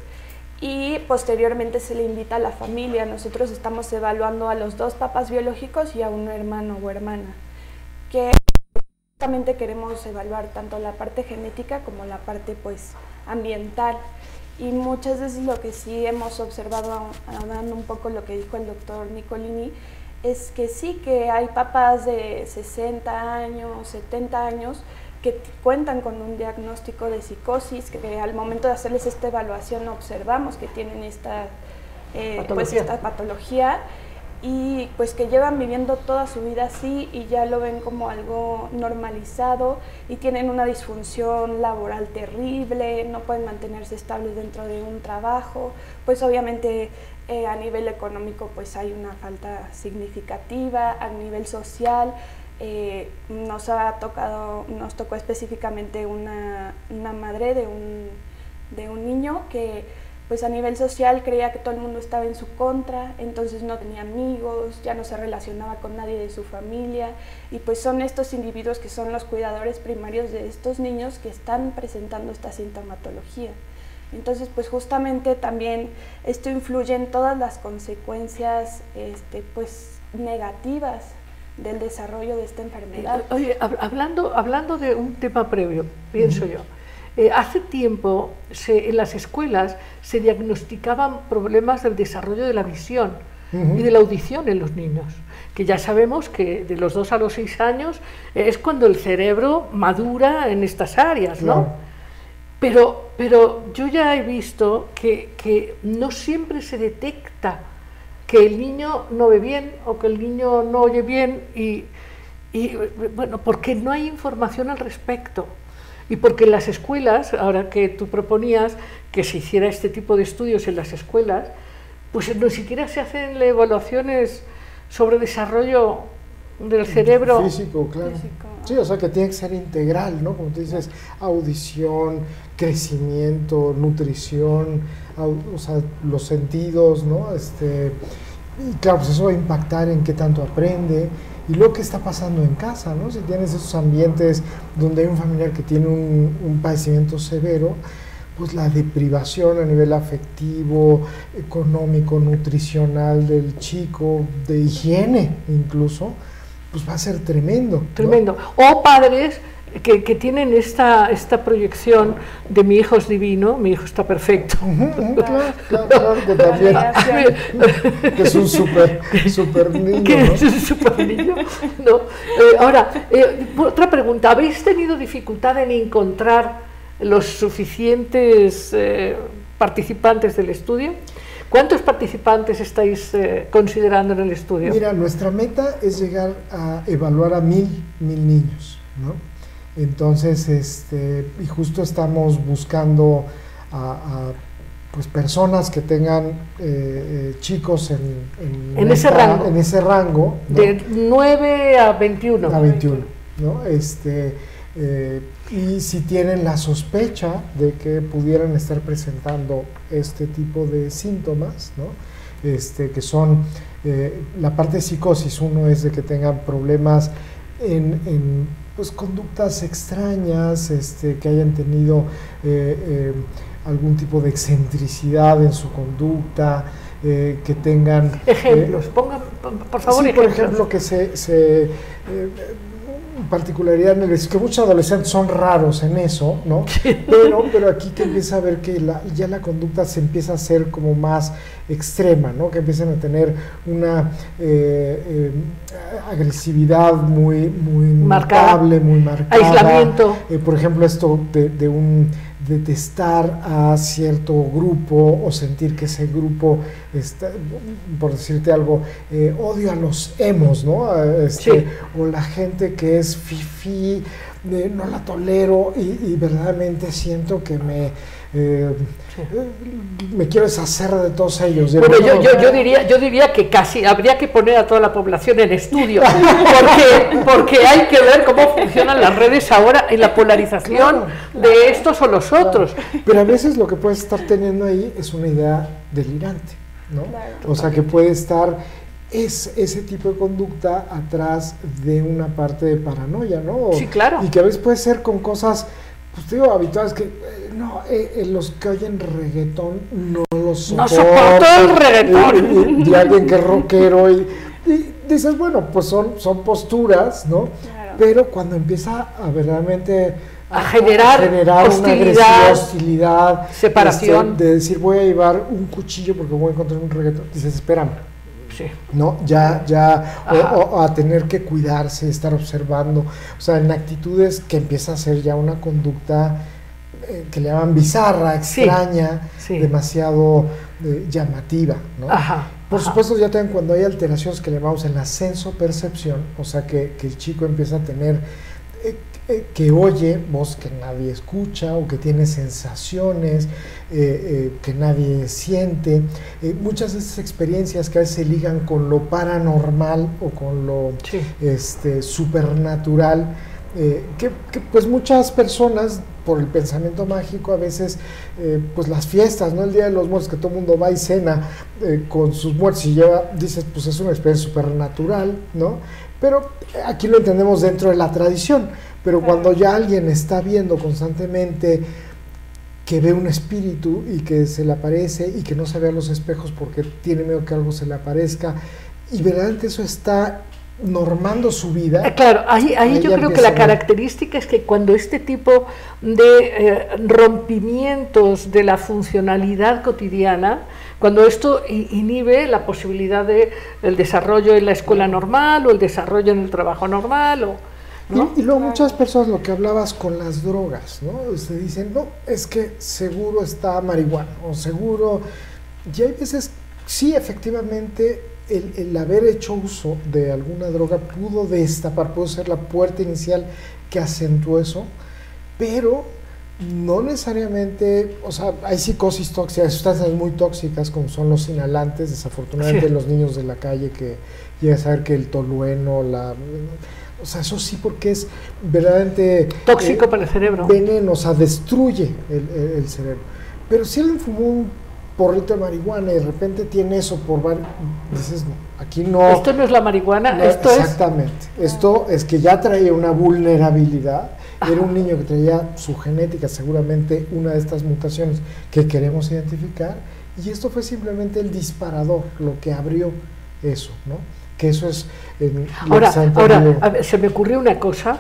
y posteriormente se le invita a la familia. Nosotros estamos evaluando a los dos papás biológicos y a un hermano o hermana, que justamente queremos evaluar tanto la parte genética como la parte pues ambiental. Y muchas veces lo que sí hemos observado, dando un poco lo que dijo el doctor Nicolini, es que sí que hay papás de 60 años, 70 años, que cuentan con un diagnóstico de psicosis, que al momento de hacerles esta evaluación observamos que tienen esta, eh, pues Patología. esta patología y pues que llevan viviendo toda su vida así y ya lo ven como algo normalizado y tienen una disfunción laboral terrible, no pueden mantenerse estables dentro de un trabajo, pues obviamente eh, a nivel económico pues hay una falta significativa, a nivel social eh, nos ha tocado, nos tocó específicamente una, una madre de un, de un niño que pues a nivel social creía que todo el mundo estaba en su contra, entonces no tenía amigos, ya no se relacionaba con nadie de su familia y pues son estos individuos que son los cuidadores primarios de estos niños que están presentando esta sintomatología. Entonces, pues justamente también esto influye en todas las consecuencias este, pues, negativas del desarrollo de esta enfermedad. Oye, hab- hablando, hablando de un tema previo, pienso yo. eh, hace tiempo se- en las escuelas se diagnosticaban problemas del desarrollo de la visión y de la audición en los niños, que ya sabemos que de los 2 a los 6 años eh, es cuando el cerebro madura en estas áreas, ¿no? Claro. Pero, pero yo ya he visto que, que no siempre se detecta que el niño no ve bien o que el niño no oye bien y, y, bueno, porque no hay información al respecto. Y porque en las escuelas, ahora que tú proponías que se hiciera este tipo de estudios en las escuelas, pues no siquiera se hacen evaluaciones sobre desarrollo del cerebro. Físico, claro. Físico. Sí, o sea que tiene que ser integral, ¿no? Como tú dices, audición, crecimiento, nutrición, o sea, los sentidos, ¿no? Este, y claro, pues eso va a impactar en qué tanto aprende y luego qué está pasando en casa, ¿no? Si tienes esos ambientes donde hay un familiar que tiene un, un padecimiento severo, pues la deprivación a nivel afectivo, económico, nutricional del chico, de higiene incluso, pues va a ser tremendo. Tremendo. O padres que, que tienen esta, esta proyección de mi hijo es divino, mi hijo está perfecto. Claro, claro, claro, que también que es un super, super niño, que ¿no? es un super niño, ¿no? Eh, ahora, eh, otra pregunta. ¿Habéis tenido dificultad en encontrar los suficientes eh, participantes del estudio? ¿Cuántos participantes estáis eh, considerando en el estudio? Mira, nuestra meta es llegar a evaluar a mil, mil niños, ¿no? Entonces, este, y justo estamos buscando a, a, pues personas que tengan eh, eh, chicos en, en, En ese rango. en ese rango, ¿no? De 9 a 21. a 21, ¿no? Este, eh, y si tienen la sospecha de que pudieran estar presentando este tipo de síntomas, ¿no? Este, que son la parte de psicosis, uno es de que tengan problemas en, en, pues, conductas extrañas, este, que hayan tenido eh, eh, algún tipo de excentricidad en su conducta, eh, que tengan... Ejemplos, pongan, por favor, sí, por ejemplos. ejemplo, que se, se, particularidad en el que muchos adolescentes son raros en eso, ¿no? Pero, pero aquí que empieza a ver que la, ya la conducta se empieza a hacer como más extrema, ¿no? Que empiezan a tener una eh, eh, agresividad muy, muy Marcada. notable, muy marcada. Aislamiento. Eh, por ejemplo, esto de, de un detestar a cierto grupo o sentir que ese grupo está, por decirte algo, eh, odio a los emos, ¿no? Este, Sí. O la gente que es fifi, eh, no la tolero y, y verdaderamente siento que me, eh, me quiero deshacer de todos ellos. Bueno, yo, luego- yo, yo, diría, yo diría que casi habría que poner a toda la población en estudio, porque, porque hay que ver cómo funcionan las redes ahora en la polarización Claro. de estos o los otros. Pero a veces lo que puedes estar teniendo ahí es una idea delirante. ¿no? Claro. O sea, que puede estar es ese tipo de conducta atrás de una parte de paranoia, ¿no? Sí, claro. Y que a veces puede ser con cosas, pues te digo, habituales, que eh, no, eh, eh, los que oyen reggaetón no los No soporto. el reggaetón. Y, y alguien que es rockero y, y dices, bueno, pues son, son posturas, ¿no? Claro. Pero cuando empieza a verdaderamente A generar generar una hostilidad, hostilidad, separación. este, de decir voy a llevar un cuchillo porque voy a encontrar un reggaetón, dices, espérame, Sí. ¿no? Ya, ya, o- a tener que cuidarse, estar observando, o sea, en actitudes que empieza a ser ya una conducta eh, que le llaman bizarra, extraña, Sí. demasiado eh, llamativa, ¿no? Ajá. Por ajá. supuesto, ya también cuando hay alteraciones que le llamamos en la senso-percepción, o sea, que, que el chico empieza a tener, eh, eh, que oye voz que nadie escucha o que tiene sensaciones eh, eh, que nadie siente. Muchas de esas experiencias que a veces se ligan con lo paranormal o con lo Sí. este, supernatural, eh, que, que, pues muchas personas por el pensamiento mágico a veces eh, pues las fiestas, ¿no? El Día de los Muertos que todo el mundo va y cena eh, con sus muertos y lleva, dices pues es una experiencia supernatural, ¿no? Pero aquí lo entendemos dentro de la tradición, pero cuando ya alguien está viendo constantemente que ve un espíritu y que se le aparece y que no se ve a los espejos porque tiene miedo que algo se le aparezca y verdaderamente eso está normando su Eh, vida. Claro, ahí, ahí yo creo que la característica es que cuando este tipo de eh, rompimientos de la funcionalidad cotidiana, cuando esto inhibe la posibilidad de el desarrollo en la escuela normal o el desarrollo en el trabajo normal, o, ¿no? Y, y luego muchas personas lo que hablabas con las drogas, ¿no? Se dicen, no, es que seguro está marihuana o seguro... Y hay veces, sí, efectivamente, el, el haber hecho uso de alguna droga pudo destapar, pudo ser la puerta inicial que acentuó eso, pero no necesariamente, o sea, hay psicosis tóxicas, sustancias muy tóxicas como son los inhalantes, desafortunadamente Sí. los niños de la calle que llegan a saber que el tolueno, la... O sea, eso sí porque es verdaderamente... tóxico eh, para el cerebro. veneno, o sea, destruye el, el- el cerebro. Pero si alguien fumó un porrito de marihuana y de repente tiene eso por varios... Dices, no, aquí no... Esto no es la marihuana, no, esto es... exactamente. Esto es que ya traía una vulnerabilidad. Era un niño que traía su genética, seguramente una de estas mutaciones que queremos identificar. Y esto fue simplemente el disparador, lo que abrió eso, ¿no? Que eso es... lo Ahora, ahora entendido. a ver, se me ocurrió una cosa.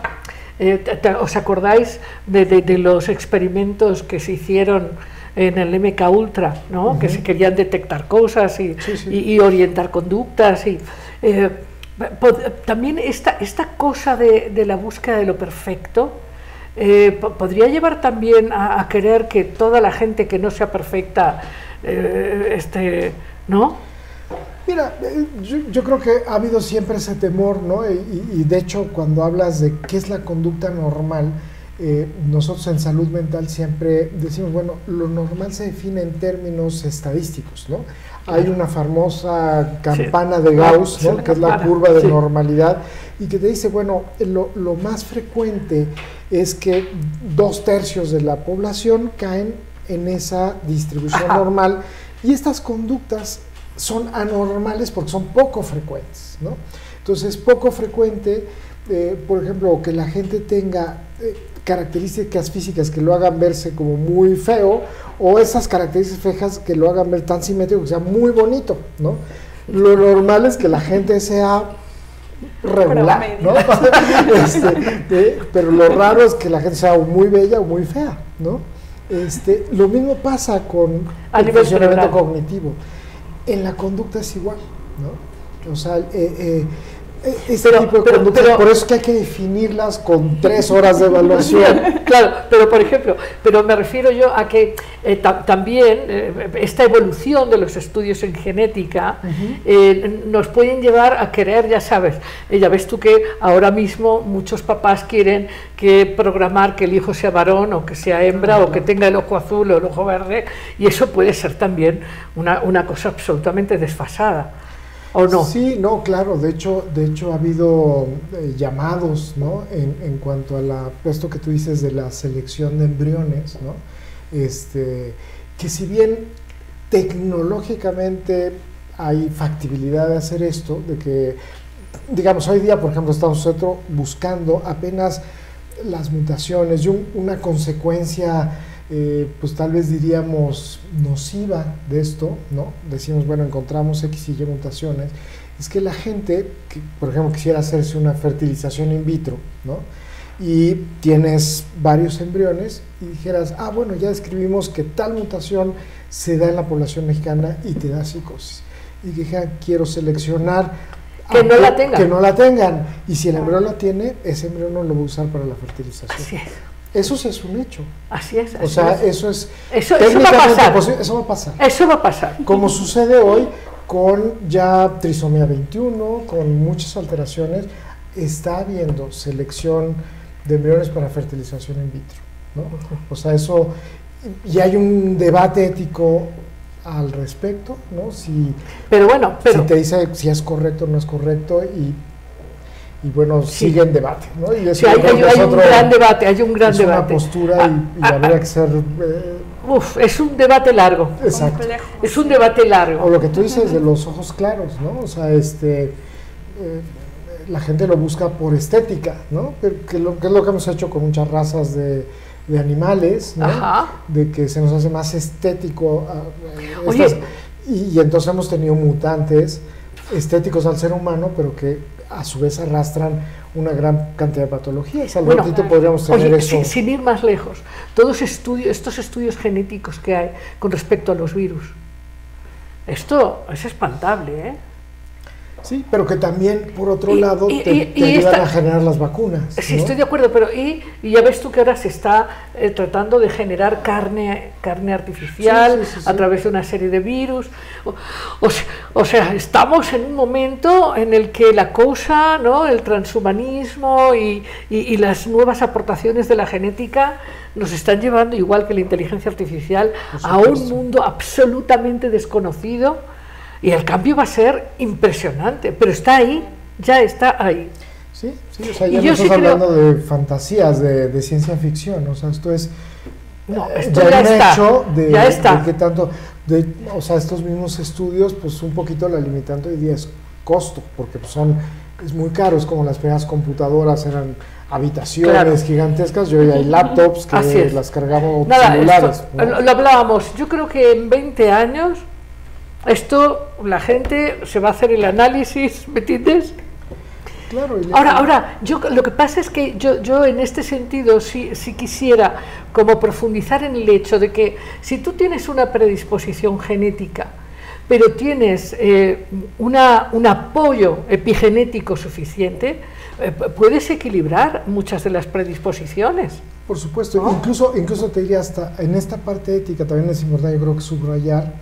eh, ¿Os acordáis de, de- de los experimentos que se hicieron en el MK Ultra, ¿no? que se querían detectar cosas y, Sí, sí. y- y orientar conductas? Y, eh, también esta, esta cosa de, de la búsqueda de lo perfecto eh, po- podría llevar también a, a querer que toda la gente que no sea perfecta, eh, este, ¿no? Mira, eh, yo, yo creo que ha habido siempre ese temor, ¿no? Y, de hecho, cuando hablas de qué es la conducta normal, eh, nosotros en salud mental siempre decimos, bueno, lo normal se define en términos estadísticos, ¿no? Hay una famosa campana de Gauss, ¿no? Que es la curva de sí. normalidad y que te dice, bueno, lo, lo más frecuente es que dos tercios de la población caen en esa distribución Ajá. normal y estas conductas son anormales porque son poco frecuentes, ¿no? Entonces, poco frecuente, eh, por ejemplo, que la gente tenga eh, características físicas que lo hagan verse como muy feo o esas características fejas que lo hagan ver tan simétrico que sea muy bonito, ¿no? Lo normal es que la gente sea regular, ¿no? Este, eh, pero lo raro es que la gente sea o muy bella o muy fea, ¿no? Este, lo mismo pasa con el funcionamiento cerebral. cognitivo. En la conducta es igual, ¿no? O sea, eh, eh, este Pero- tipo de pero- por eso es que hay que definirlas con tres horas de evaluación. Claro, pero por ejemplo, pero me refiero yo a que eh, ta- también eh, esta evolución de los estudios en genética eh, nos pueden llevar a querer, ya sabes, eh, ya ves tú que ahora mismo muchos papás quieren que programar que el hijo sea varón o que sea hembra o que tenga el ojo azul o el ojo verde y eso puede ser también una, una cosa absolutamente desfasada. ¿O no? Sí, no, claro. De hecho, de hecho ha habido eh, llamados, ¿no? En, en cuanto a la, esto que tú dices de la selección de embriones, ¿no? Este, que si bien tecnológicamente hay factibilidad de hacer esto, de que, digamos, hoy día, por ejemplo, estamos nosotros buscando apenas las mutaciones y un- una consecuencia, eh, pues tal vez diríamos nociva de esto, ¿no? Decimos, bueno, encontramos X y Y mutaciones, es que la gente, que, por ejemplo, quisiera hacerse una fertilización in vitro, ¿no? Y tienes varios embriones y dijeras, ah, bueno, ya describimos que tal mutación se da en la población mexicana y te da psicosis. Y dijeran, quiero seleccionar Que no la tengan. Que no la tengan. Y si el embrión la tiene, ese embrión no lo va a usar para la fertilización. Así es, Eso sí es un hecho. así es. O así sea, es. eso es Eso- eso va a pasar. Eso va a pasar. Eso va a pasar. Como sucede hoy con ya trisomía 21, con muchas alteraciones, está habiendo selección de embriones para fertilización in vitro. ¿no? O sea, eso, y hay un debate ético al respecto, ¿no? Si, Pero bueno, pero si te dice si es correcto o no es correcto, y, y bueno, Sí. sigue en debate, ¿no? Y eso sí, hay, hay- hay un gran debate, hay un gran es debate. una postura Ah, y, y ah, habría ah. que ser... eh, Uf, es un debate largo. exacto. Complejo. Es un debate O largo. lo que tú dices de los ojos claros, ¿no? O sea, este, eh, la gente lo busca por estética, ¿no? Que, que lo, que es lo que hemos hecho con muchas razas de, de animales, ¿no? Ajá. De que se nos hace más estético. eh, Oye. estas- y, y entonces hemos tenido mutantes estéticos al ser humano, pero que a su vez arrastran una gran cantidad de patologías. Al Bueno, ratito podríamos tener Oye, eso. sin, sin ir más lejos, todos estudios, estos estudios genéticos que hay con respecto a los virus, esto es espantable, ¿eh? Sí, pero que también, por otro Y- lado, y- te, y- te ayudan esta- a generar las vacunas. Sí, ¿no? estoy de acuerdo, pero y, y ya ves tú que ahora se está eh, tratando de generar carne, carne artificial Sí, sí, sí, a través de una serie de virus. O, o se- o sea, estamos en un momento en el que la cosa, ¿no? el transhumanismo y, las nuevas aportaciones de la genética nos están llevando, igual que la inteligencia artificial, a un mundo absolutamente desconocido. Y el cambio va a ser impresionante, pero está ahí, ya está ahí. Sí, sí, o sea, Y ya yo no sí estás creo- hablando de fantasías, de, de ciencia ficción, o sea, esto es No, eh, esto ya, ya un está, hecho de, ya está. de qué tanto, de, o sea, estos mismos estudios, pues un poquito la limitante hoy día es costo, porque pues, son, es muy caro, es como las primeras computadoras eran habitaciones Claro. gigantescas, y hoy hay laptops que las cargamos Nada, celulares. esto, ¿no? lo hablábamos. Yo creo que en 20 años esto la gente se va a hacer el análisis, ¿me entiendes? Claro, Ahora, ahora, yo lo que pasa es que yo, yo en este sentido sí, sí quisiera como profundizar en el hecho de que si tú tienes una predisposición genética, pero tienes eh, una, un apoyo epigenético suficiente, eh, puedes equilibrar muchas de las predisposiciones. Por supuesto, ¿No? incluso, incluso te diría hasta en esta parte ética también es importante, yo creo que subrayar,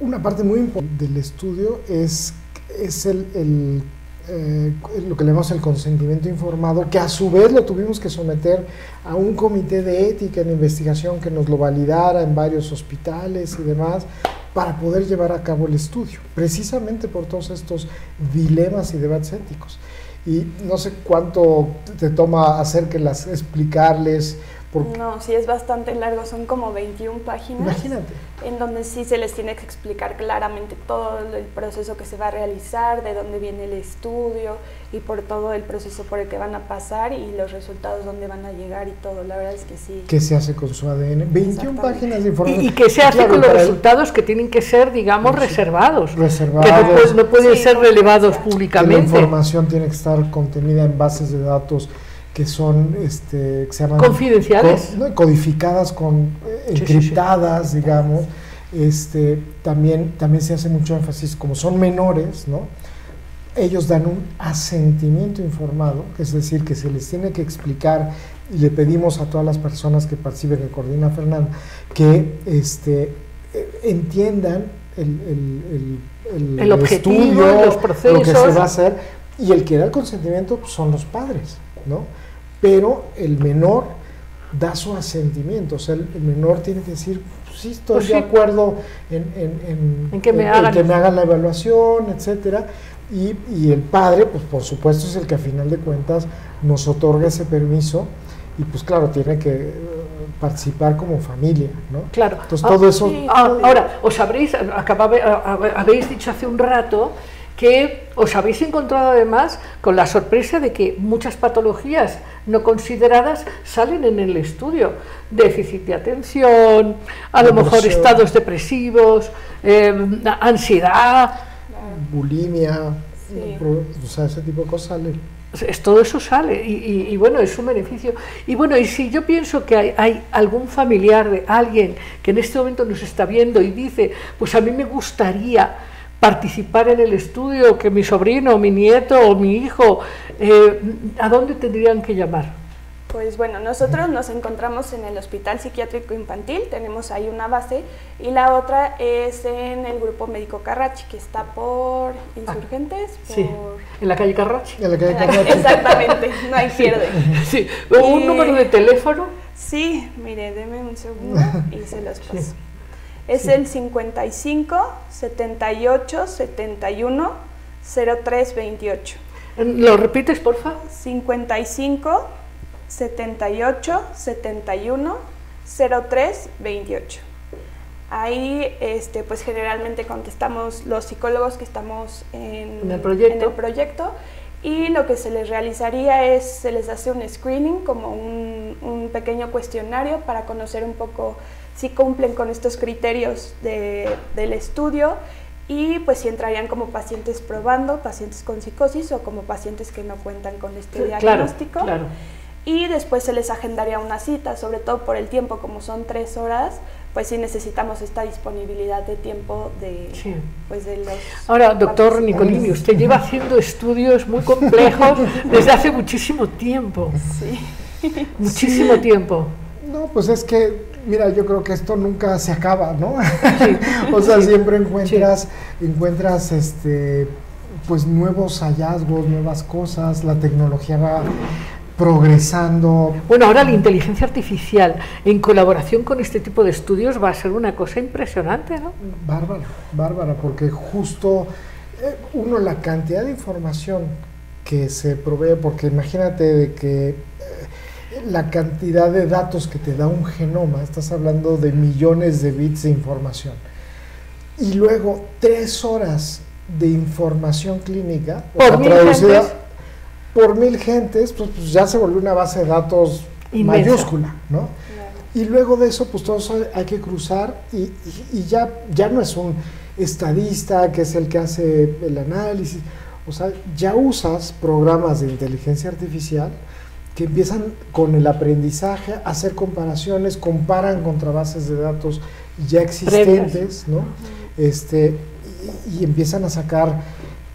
una parte muy importante del estudio es, es el, eh, lo que le llamamos el consentimiento informado, que a su vez lo tuvimos que someter a un comité de ética en investigación que nos lo validara en varios hospitales y demás para poder llevar a cabo el estudio, precisamente por todos estos dilemas y debates éticos. Y no sé cuánto te toma hacer que las explicarles porque No, sí es bastante largo, son como 21 páginas. imagínate En donde sí se les tiene que explicar claramente todo el proceso que se va a realizar, de dónde viene el estudio y por todo el proceso por el que van a pasar y los resultados dónde van a llegar y todo. La verdad es que sí. qué se hace con su ADN 21 Exactamente. páginas de información Y, y que se hace Claro, con los el- resultados que tienen que ser, digamos, Sí. reservados. Que reservados no, pueden- no pueden Sí, ser relevados que la públicamente. información tiene que estar contenida en bases de datos que son este que se llaman Confidenciales. co- no, codificadas con eh, Sí, sí, sí. encriptadas digamos este también también se hace mucho énfasis como son menores no ellos dan un asentimiento informado, es decir, que se les tiene que explicar y le pedimos a todas las personas que participen, que coordina Fernanda, que este, eh, entiendan el, el- el- El objetivo, estudio, los lo que se procesos. va a hacer, y el que da el consentimiento pues, son los padres, ¿no? Pero el menor da su asentimiento, o sea, el, el menor tiene que decir, pues, sí, estoy Pues de sí. acuerdo en, en- en- En que me hagan- que me hagan la evaluación, etcétera. Y, y el padre, pues por supuesto, es el que a final de cuentas nos otorga ese permiso y pues claro, tiene que eh, participar como familia, ¿no? Claro. Entonces Ah, todo eso... sí. Ah, Ahora, os habréis, acababe- a- a- habéis dicho hace un rato que os habéis encontrado además con la sorpresa de que muchas patologías no consideradas salen en el estudio. Déficit de atención, a lo mejor estados depresivos, eh, ansiedad, bulimia, Sí. o sea, ese tipo de cosas salen. Es, todo eso sale y, y- y bueno, es un beneficio. Y bueno, y si yo pienso que hay, hay algún familiar de alguien que en este momento nos está viendo y dice, pues a mí me gustaría participar en el estudio, que mi sobrino, mi nieto o mi hijo, eh, ¿a dónde tendrían que llamar? Pues bueno, nosotros nos encontramos en el Hospital Psiquiátrico Infantil, tenemos ahí una base, y la otra es en el Grupo Médico Carrachi, que está por Insurgentes, Sí, por... en la calle Carrachi. En la calle Carrachi. Exactamente, no hay pierde. Sí, un Y- número de teléfono. Sí, mire, deme un segundo y se los paso. Es el 55 78 71 03 28. ¿Lo repites, por favor? 55 78 71 03 28. Ahí, este, pues generalmente contestamos los psicólogos que estamos en, En el proyecto. en el proyecto y lo que se les realizaría es, se les hace un screening, como un, un pequeño cuestionario para conocer un poco si cumplen con estos criterios de- del estudio y pues si entrarían como pacientes probando, pacientes con psicosis o como pacientes que no cuentan con este diagnóstico. claro. Y después se les agendaría una cita, sobre todo por el tiempo, como son tres horas, pues sí necesitamos esta disponibilidad de tiempo de, Sí. pues de los... Ahora, doctor. Nicolini, usted lleva haciendo estudios muy complejos desde hace muchísimo tiempo. Sí. Muchísimo tiempo. No, pues es que, mira, yo creo que esto nunca se acaba, ¿no? o sea, siempre encuentras, encuentras este, pues nuevos hallazgos, nuevas cosas, la tecnología va progresando. Bueno, ahora la inteligencia artificial en colaboración con este tipo de estudios va a ser una cosa impresionante, ¿no? Bárbara, bárbara, porque justo eh, uno, la cantidad de información que se provee, porque imagínate de que la cantidad de datos que te da un genoma, estás hablando de millones de bits de información, y luego tres horas de información clínica, Por mil traducida gentes. por mil gentes, pues, pues ya se volvió una base de datos Inmensa. mayúscula, ¿no? Y luego de eso, pues todo eso hay que cruzar y, y- y ya, ya no es un estadista que es el que hace el análisis, o sea, ya usas programas de inteligencia artificial que empiezan con el aprendizaje a hacer comparaciones, comparan contra bases de datos ya existentes, ¿no? Este, y, y empiezan a sacar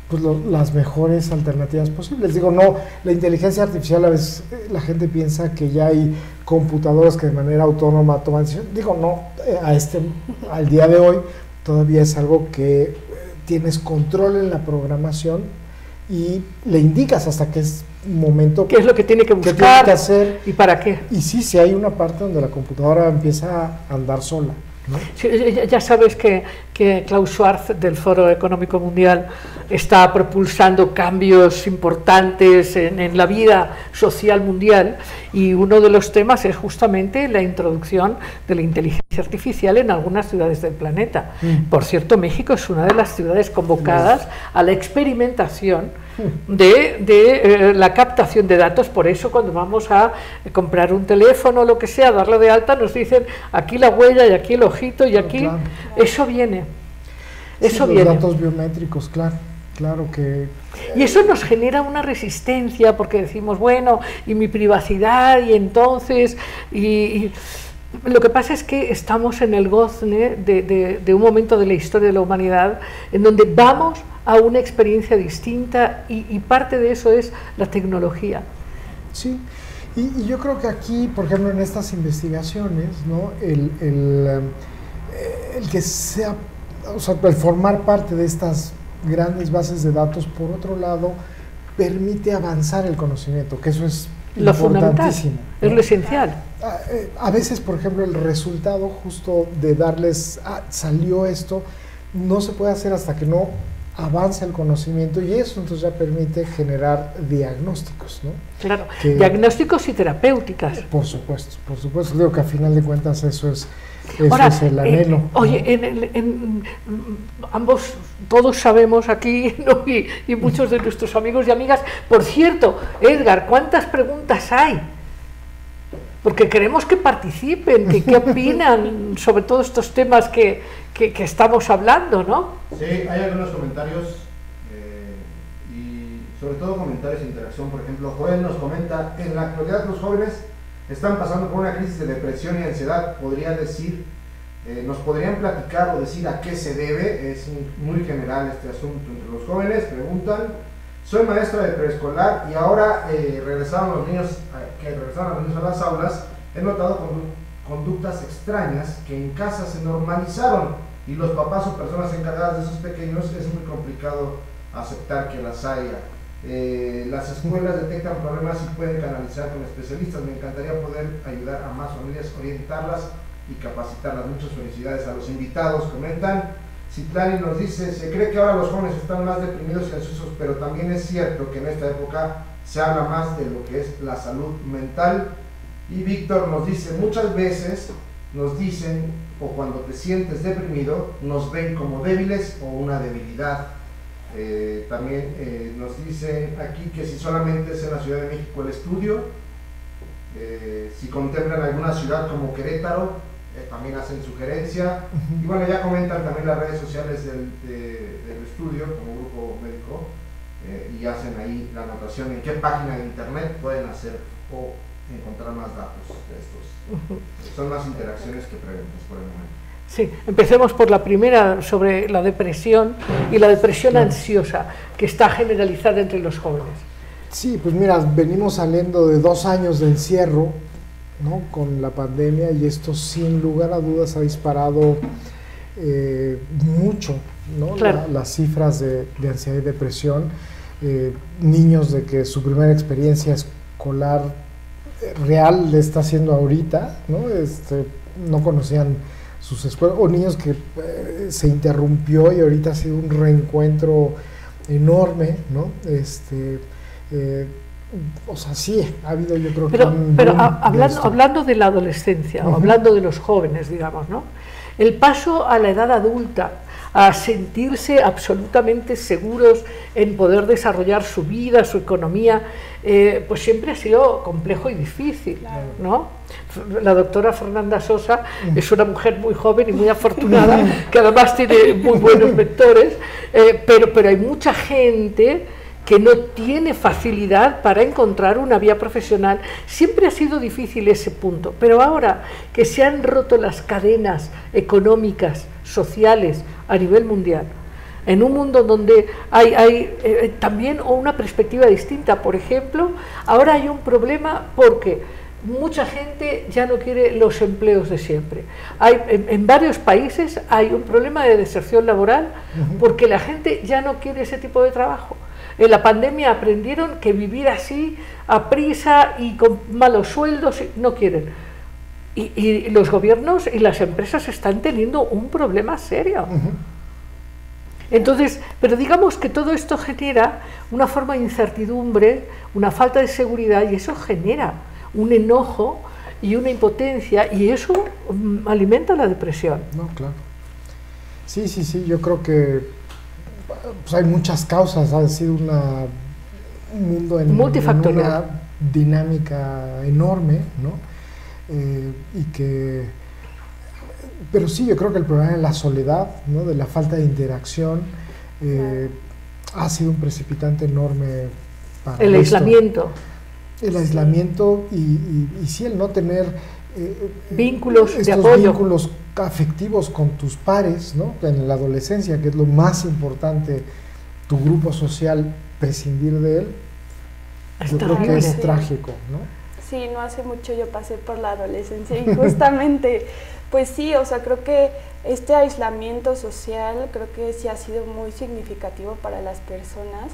pues, lo- las mejores alternativas posibles. Digo, no, la inteligencia artificial a veces eh, la gente piensa que ya hay computadoras que de manera autónoma toman decisiones. Digo, no, eh, a este, al día de hoy todavía es algo que eh, tienes control en la programación y le indicas hasta que es momento ¿Qué es lo que tiene que que tiene buscar que hacer. y para qué? Y sí, sí hay una parte donde la computadora empieza a andar sola. ¿No? Sí, ya- sabes que, que Klaus Schwarz del Foro Económico Mundial está propulsando cambios importantes en, en la vida social mundial y uno de los temas es justamente la introducción de la inteligencia artificial en algunas ciudades del planeta. Mm. Por cierto, México es una de las ciudades convocadas a la experimentación de, de, eh, la captación de datos. Por eso cuando vamos a comprar un teléfono o lo que sea, darlo de alta, nos dicen aquí la huella y aquí el ojito y aquí... Claro. Eso viene. Sí, Eso los viene. datos biométricos, claro, claro que Y eso nos genera una resistencia porque decimos, bueno, y mi privacidad, y entonces, y, y lo que pasa es que estamos en el gozne de, de- de un momento de la historia de la humanidad en donde vamos a una experiencia distinta y, y parte de eso es la tecnología. Sí, y, y yo creo que aquí, por ejemplo, en estas investigaciones, ¿no? el, el, eh, el que sea, o sea, el formar parte de estas grandes bases de datos, por otro lado, permite avanzar el conocimiento, que eso es Lo fundamental, importantísimo. es ¿no? lo esencial. A, eh, a veces, por ejemplo, el resultado justo de darles, ah, salió esto, no se puede hacer hasta que no avanza el conocimiento y eso entonces ya permite generar diagnósticos, ¿no? Claro, Que- diagnósticos y terapéuticas. Por supuesto, por supuesto. Creo que a final de cuentas eso es, eso Ahora, es el eh, anhelo. oye, en el- en- mm, ambos, todos sabemos aquí, ¿no? y, y muchos de nuestros amigos y amigas, por cierto, Edgar, ¿cuántas preguntas hay? Porque queremos que participen, que qué opinan sobre todos estos temas que, que- que estamos hablando, ¿no? Sí, hay algunos comentarios eh, y sobre todo comentarios de interacción. Por ejemplo, Joel nos comenta, en la actualidad los jóvenes están pasando por una crisis de depresión y ansiedad. Podría decir, eh, nos podrían platicar o decir a qué se debe. Es muy general este asunto entre los jóvenes. Preguntan, soy maestra de preescolar y ahora eh, regresaron los niños, que regresaron los niños a las aulas. He notado condu- conductas extrañas que en casa se normalizaron y los papás o personas encargadas de esos pequeños es muy complicado aceptar que las haya. Eh, las escuelas detectan problemas y pueden canalizar con especialistas. Me encantaría poder ayudar a más familias, orientarlas y capacitarlas. Muchas felicidades a los invitados. Comentan, Citlani nos dice, se cree que ahora los jóvenes están más deprimidos y ansiosos, pero también es cierto que en esta época se habla más de lo que es la salud mental. Y Víctor nos dice, muchas veces nos dicen, o cuando te sientes deprimido, nos ven como débiles o una debilidad. Eh, también eh, nos dicen aquí que si solamente es en la Ciudad de México el estudio, eh, si contemplan alguna ciudad como Querétaro, eh, también hacen sugerencia. Y bueno, ya comentan también las redes sociales del, de- del estudio como grupo médico eh, y hacen ahí la anotación en qué página de internet pueden hacer o encontrar más datos de estos. Son más interacciones que preguntas por el momento. Sí, empecemos por la primera sobre la depresión y la depresión ansiosa que está generalizada entre los jóvenes. Sí, pues mira, venimos saliendo de dos años de encierro, ¿no? Con la pandemia y esto sin lugar a dudas ha disparado eh, mucho, ¿no? Claro. La- las cifras de, de ansiedad y depresión. Eh, niños de que su primera experiencia escolar real le está haciendo ahorita, ¿no? Este, no conocían sus escuelas, o niños que eh, se interrumpió y ahorita ha sido un reencuentro enorme, ¿no? Este, eh, o sea, sí, ha habido yo creo que Pero, un pero a- de hablando, esto. hablando de la adolescencia o Ujú. hablando de los jóvenes, digamos, ¿no? El paso a la edad adulta, a sentirse absolutamente seguros en poder desarrollar su vida, su economía, eh, pues siempre ha sido complejo y difícil, ¿no? La doctora Fernanda Sosa es una mujer muy joven y muy afortunada, que además tiene muy buenos mentores, eh, pero, pero hay mucha gente que no tiene facilidad para encontrar una vía profesional. Siempre ha sido difícil ese punto, pero ahora que se han roto las cadenas económicas, sociales a nivel mundial, en un mundo donde hay, hay eh, también una perspectiva distinta, por ejemplo, ahora hay un problema porque mucha gente ya no quiere los empleos de siempre. Hay, en, en varios países hay un problema de deserción laboral porque la gente ya no quiere ese tipo de trabajo. En la pandemia aprendieron que vivir así, a prisa y con malos sueldos, no quieren. Y, y los gobiernos y las empresas están teniendo un problema serio. Entonces, pero digamos que todo esto genera una forma de incertidumbre, una falta de seguridad y eso genera un enojo y una impotencia y eso mm, alimenta la depresión. No, claro. Sí, sí, sí, yo creo que pues, hay muchas causas, ha sido una, un mundo en, una dinámica enorme, ¿no? Eh, y que, pero sí, yo creo que el problema de la soledad, ¿no? De la falta de interacción, eh, ha sido un precipitante enorme para El esto. aislamiento, El aislamiento y, y, y sí, el no tener eh, Vínculos de estos apoyo. vínculos afectivos con tus pares, ¿no? En la adolescencia, que es lo más importante, tu grupo social, prescindir de él, es yo creo que es trágico, ¿no? Sí, no hace mucho yo pasé por la adolescencia y justamente, pues sí, o sea, creo que este aislamiento social creo que sí ha sido muy significativo para las personas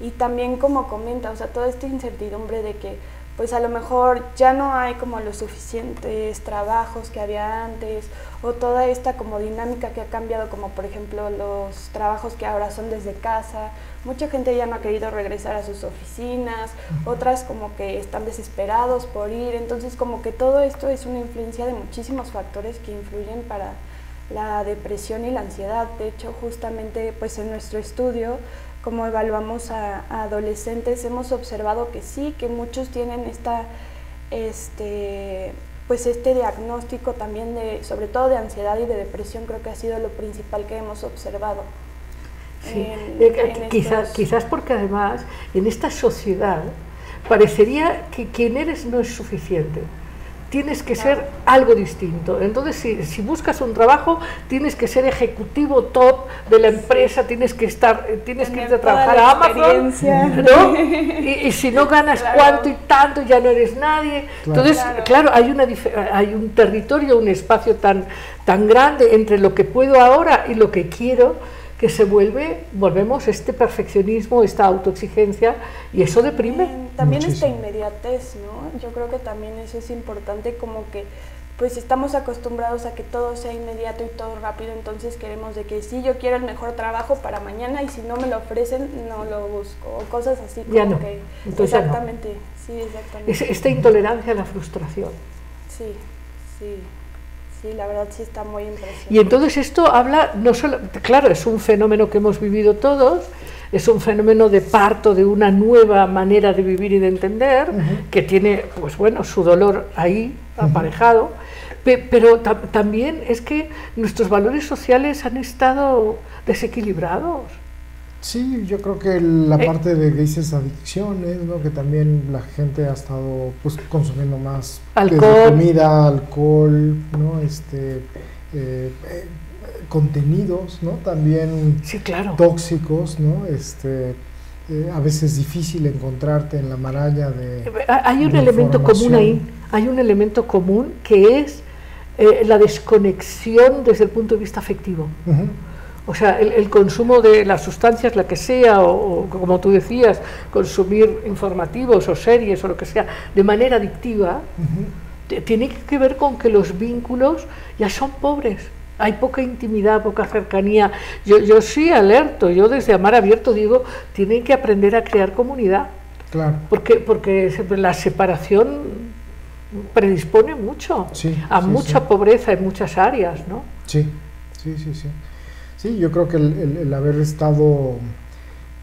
y también como comenta, o sea, toda esta incertidumbre de que pues a lo mejor ya no hay como los suficientes trabajos que había antes o toda esta como dinámica que ha cambiado, como por ejemplo los trabajos que ahora son desde casa. Mucha gente ya no ha querido regresar a sus oficinas, otras como que están desesperados por ir, entonces como que todo esto es una influencia de muchísimos factores que influyen para la depresión y la ansiedad. De hecho, justamente pues en nuestro estudio como evaluamos a, adolescentes, hemos observado que sí, que muchos tienen esta, este, pues este diagnóstico también de, sobre todo de ansiedad y de depresión, creo que ha sido lo principal que hemos observado. Sí. Quizás, quizás porque además en esta sociedad parecería que quien eres no es suficiente tienes que ser algo distinto. Entonces, si, buscas un trabajo, tienes que ser ejecutivo top de la empresa, tienes que estar, eh, tienes que ir a trabajar a Amazon, ¿no? Y, si no ganas cuánto y tanto, ya no eres nadie. Entonces, claro, hay, una, hay un territorio, un espacio tan, tan grande entre lo que puedo ahora y lo que quiero que se vuelve, volvemos, este perfeccionismo, esta autoexigencia, y eso deprime. También esta inmediatez, ¿no? Yo creo que también eso es importante, como que pues estamos acostumbrados a que todo sea inmediato y todo rápido, entonces queremos de que sí, yo quiero el mejor trabajo para mañana y si no me lo ofrecen, no lo busco, o cosas así. Ya no. exactamente, sí, exactamente. esta intolerancia a la frustración. Sí, sí. Sí, la verdad sí está muy impresionante. Y entonces esto habla, no solo, claro, es un fenómeno que hemos vivido todos, es un fenómeno de parto de una nueva manera de vivir y de entender, que tiene, pues bueno, su dolor ahí aparejado, pero también es que nuestros valores sociales han estado desequilibrados. Sí, yo creo que la eh. parte de que dices adicciones, ¿no? que también la gente ha estado pues, consumiendo más comida, alcohol, ¿no? este, eh, eh, contenidos, ¿no? también sí, claro. tóxicos, ¿no? este, a veces difícil encontrarte en la maraña de... Hay un elemento común ahí, hay un elemento común que es la desconexión desde el punto de vista afectivo. O sea, el, consumo de las sustancias, la que sea, o, como tú decías, consumir informativos o series o lo que sea, de manera adictiva, tiene que ver con que los vínculos ya son pobres. Hay poca intimidad, poca cercanía. Yo, yo sí alerto, yo desde Amar Abierto digo, tienen que aprender a crear comunidad. Claro. Porque, porque la separación predispone mucho a mucha pobreza en muchas áreas, ¿no? Sí, sí, sí, sí. Sí, yo creo que el, haber estado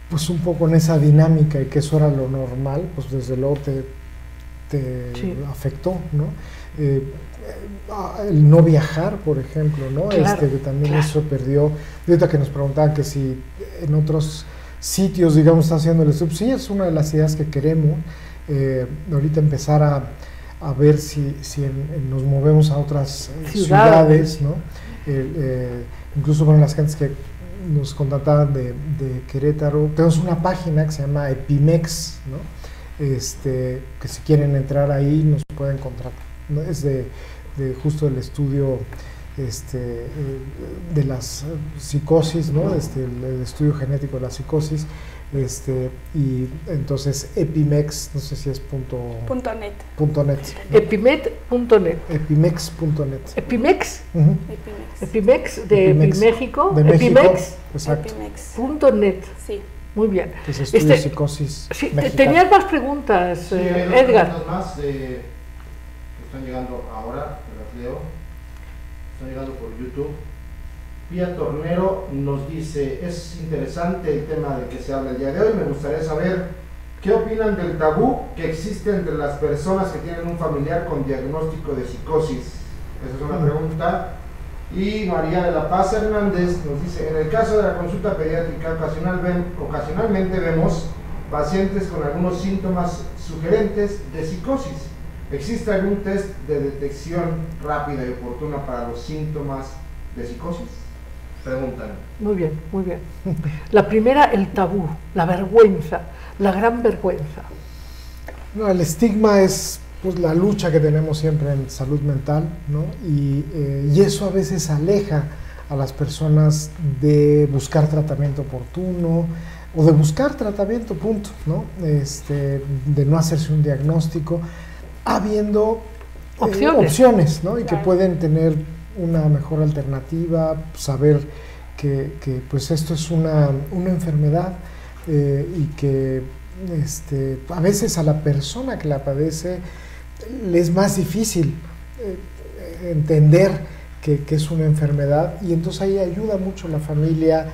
pues un poco en esa dinámica y que eso era lo normal, pues desde luego te, afectó, ¿no? Eh, el no viajar, por ejemplo, ¿no? este, que también eso perdió. Ahorita que nos preguntaban que si en otros sitios, digamos, está haciendo el sub, sí, es una de las ideas que queremos. Eh, ahorita empezar a, a ver si, si nos movemos a otras ciudades, ¿no? Eh, incluso con las gentes que nos contactaban de, Querétaro, tenemos una página que se llama Epimex, ¿no? este, que si quieren entrar ahí nos pueden encontrar. ¿no? Es de, justo el estudio este, eh, de las psicosis, ¿no? este, el, estudio genético de la psicosis, este, y entonces Epimex, no sé si es punto, punto net. Punto net Epimet.net. Epimex.net. Epimex. Epimex. Epimex de México. De Epimex. Exacto. Punto net. Sí. Muy bien. Es estudio este, psicosis. Sí, tenías más preguntas, sí, eh, Edgar. más que están llegando ahora, las leo. Están llegando por YouTube. Pía Tornero nos dice, es interesante el tema del que se habla el día de hoy, me gustaría saber qué opinan del tabú que existe entre las personas que tienen un familiar con diagnóstico de psicosis. Esa es una pregunta. Y María de la Paz Hernández nos dice, en el caso de la consulta pediátrica ocasional ocasionalmente vemos pacientes con algunos síntomas sugerentes de psicosis. ¿Existe algún test de detección rápida y oportuna para los síntomas de psicosis? Preguntan. Muy bien, muy bien. La primera, el tabú, la vergüenza, la gran vergüenza. No, el estigma es pues, la lucha que tenemos siempre en salud mental, ¿no? Y, eh, y eso a veces aleja a las personas de buscar tratamiento oportuno, o de buscar tratamiento, punto, ¿no? Este, de no hacerse un diagnóstico, habiendo eh, Opciones. opciones, ¿no? Y que pueden tener una mejor alternativa, saber que, pues esto es una, una enfermedad eh, y que este, a veces a la persona que la padece le es más difícil eh, entender que, que es una enfermedad y entonces ahí ayuda mucho la familia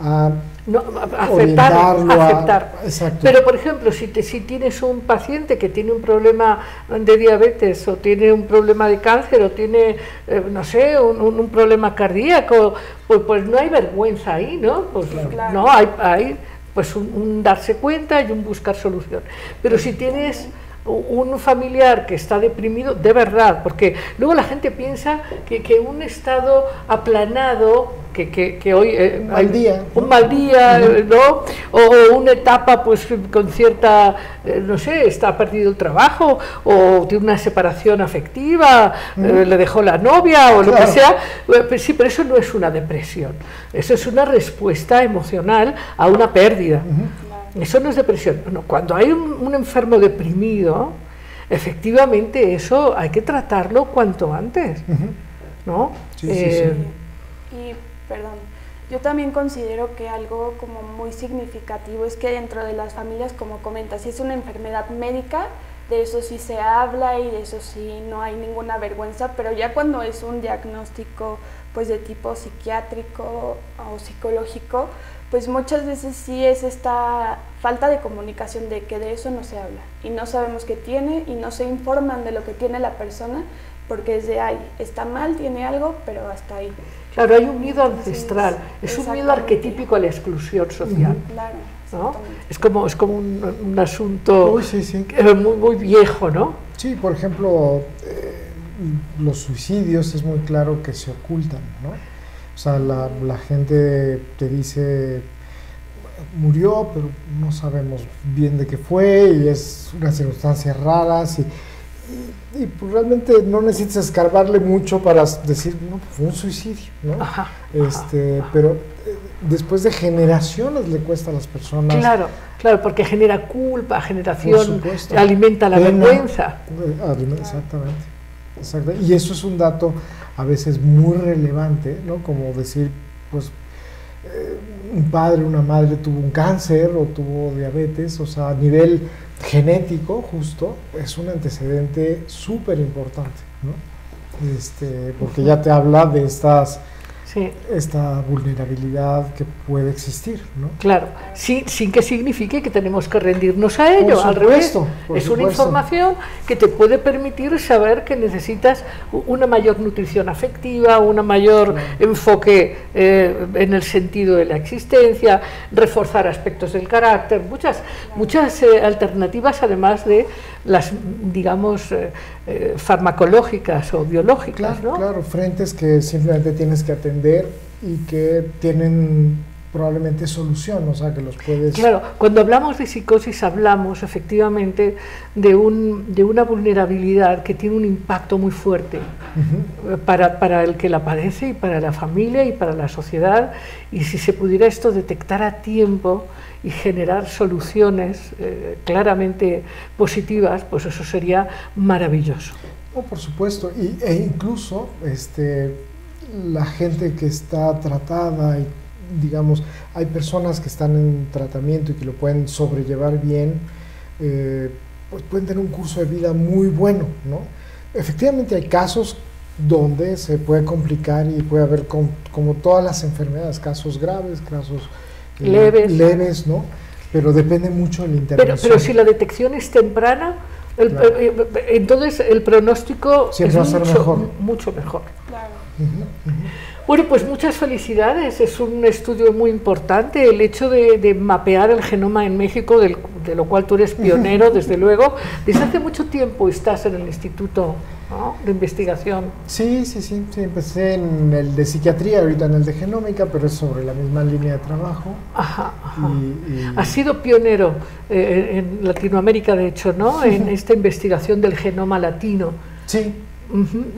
a No, a- aceptar, a- exacto. Pero, por ejemplo, si, te- si tienes un paciente que tiene un problema de diabetes o tiene un problema de cáncer o tiene, eh, no sé, un, un- un problema cardíaco, pues, pues no hay vergüenza ahí, ¿no? Pues Claro. no, hay, hay pues un, un darse cuenta y un buscar solución. Pero si tienes un familiar que está deprimido, de verdad, porque luego la gente piensa que, que un estado aplanado, que, que, que hoy... eh, Un mal día, Un ¿no? mal día, ¿no? O, una etapa pues con cierta, eh, no sé, está perdido el trabajo o tiene una separación afectiva, eh, le dejó la novia o lo que sea. Pero sí, pero eso no es una depresión, eso es una respuesta emocional a una pérdida. Eso no es depresión. Bueno, cuando hay un, un enfermo deprimido, efectivamente eso hay que tratarlo cuanto antes. ¿no? Sí, sí, Eh, Y, perdón, yo también considero que algo como muy significativo es que dentro de las familias, como comentas, si es una enfermedad médica, de eso sí se habla y de eso sí no hay ninguna vergüenza, pero ya cuando es un diagnóstico pues de tipo psiquiátrico o psicológico, pues muchas veces sí es esta falta de comunicación de que de eso no se habla y no sabemos qué tiene y no se informan de lo que tiene la persona porque es de ahí, está mal, tiene algo, pero hasta ahí. Claro, hay un miedo ancestral, es un miedo arquetípico a la exclusión social. Claro, ¿no? Es como, es como un, un asunto Uy, sí, sí. eh, muy, muy viejo, ¿no? Sí, por ejemplo, eh, los suicidios es muy claro que se ocultan, ¿no? O sea, la, la gente te dice, murió, pero no sabemos bien de qué fue y es unas circunstancias raras y, y- y, pues, realmente no necesitas escarbarle mucho para decir, no, pues, fue un suicidio, ¿no? Ajá, Este, ajá. pero eh, después de generaciones le cuesta a las personas Claro, claro, porque genera culpa, generación, alimenta la Pena. vergüenza. Exactamente. Exacto. Y eso es un dato a veces muy relevante, ¿no? Como decir, pues, eh, un padre, una madre tuvo un cáncer o tuvo diabetes, o sea, a nivel genético, justo, es un antecedente súper importante, ¿no? Este, porque ya te habla de estas, Sí, esta vulnerabilidad que puede existir, ¿no? claro, sin, sin que signifique que tenemos que rendirnos a ello, al revés. supuesto, Es una información que te puede permitir saber que necesitas una mayor nutrición afectiva, una mayor enfoque eh, en el sentido de la existencia, reforzar aspectos del carácter, muchas, muchas eh, alternativas además de las, digamos, eh, eh, farmacológicas o biológicas, Claro, ¿no? claro, frentes que simplemente tienes que atender y que tienen probablemente solución, o sea, que los puedes... Claro, cuando hablamos de psicosis hablamos efectivamente de, un, de una vulnerabilidad que tiene un impacto muy fuerte eh, para, para el que la padece y para la familia y para la sociedad. Y si se pudiera esto detectar a tiempo y generar soluciones eh, claramente positivas, pues eso sería maravilloso. No, por supuesto, y, e incluso este, la gente que está tratada y digamos, hay personas que están en tratamiento y que lo pueden sobrellevar bien, eh, pues pueden tener un curso de vida muy bueno, ¿no? Efectivamente hay casos donde se puede complicar y puede haber, com- como todas las enfermedades, casos graves, casos Leves. leves, ¿no? Pero depende mucho de la Pero, intervención. pero si la detección es temprana, el- Claro. eh, eh, entonces el pronóstico Siempre es va a ser mucho mejor. mucho mejor. Claro. Bueno, pues muchas felicidades. Es un estudio muy importante. El hecho de, de mapear el genoma en México, del- de lo cual tú eres pionero, desde luego. Desde hace mucho tiempo estás en el Instituto ¿no? de Investigación. Sí, sí, sí, sí, empecé en el de psiquiatría, ahorita en el de genómica, pero es sobre la misma línea de trabajo. Ajá, ajá. Y, y- Has sido pionero eh, en Latinoamérica, de hecho, ¿no? En esta investigación del genoma latino. sí,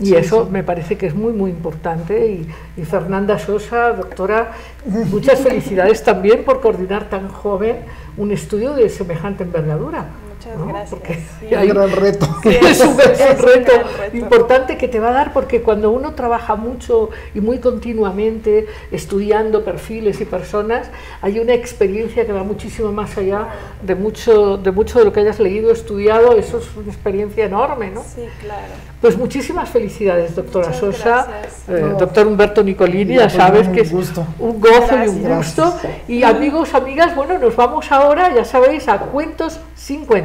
Y eso me parece que es muy, muy importante. Y, y Fernanda Sosa, doctora, muchas felicidades también por coordinar tan joven un estudio de semejante envergadura muchas ¿no? gracias. Porque sí. hay un gran reto. Sí, es, un, es, un, reto reto importante que te va a dar porque cuando uno trabaja mucho y muy continuamente estudiando perfiles y personas, hay una experiencia que va muchísimo más allá de mucho de, mucho de lo que hayas leído, estudiado. Eso es una experiencia enorme, ¿no? Sí, claro. Pues muchísimas felicidades, doctora muchas Sosa, eh, no. doctor Humberto Nicolini, ya sabes que es gusto. un gozo gracias. y un gusto. Gracias. Y amigos, amigas, bueno, nos vamos ahora, ya sabéis, a Cuentos 50.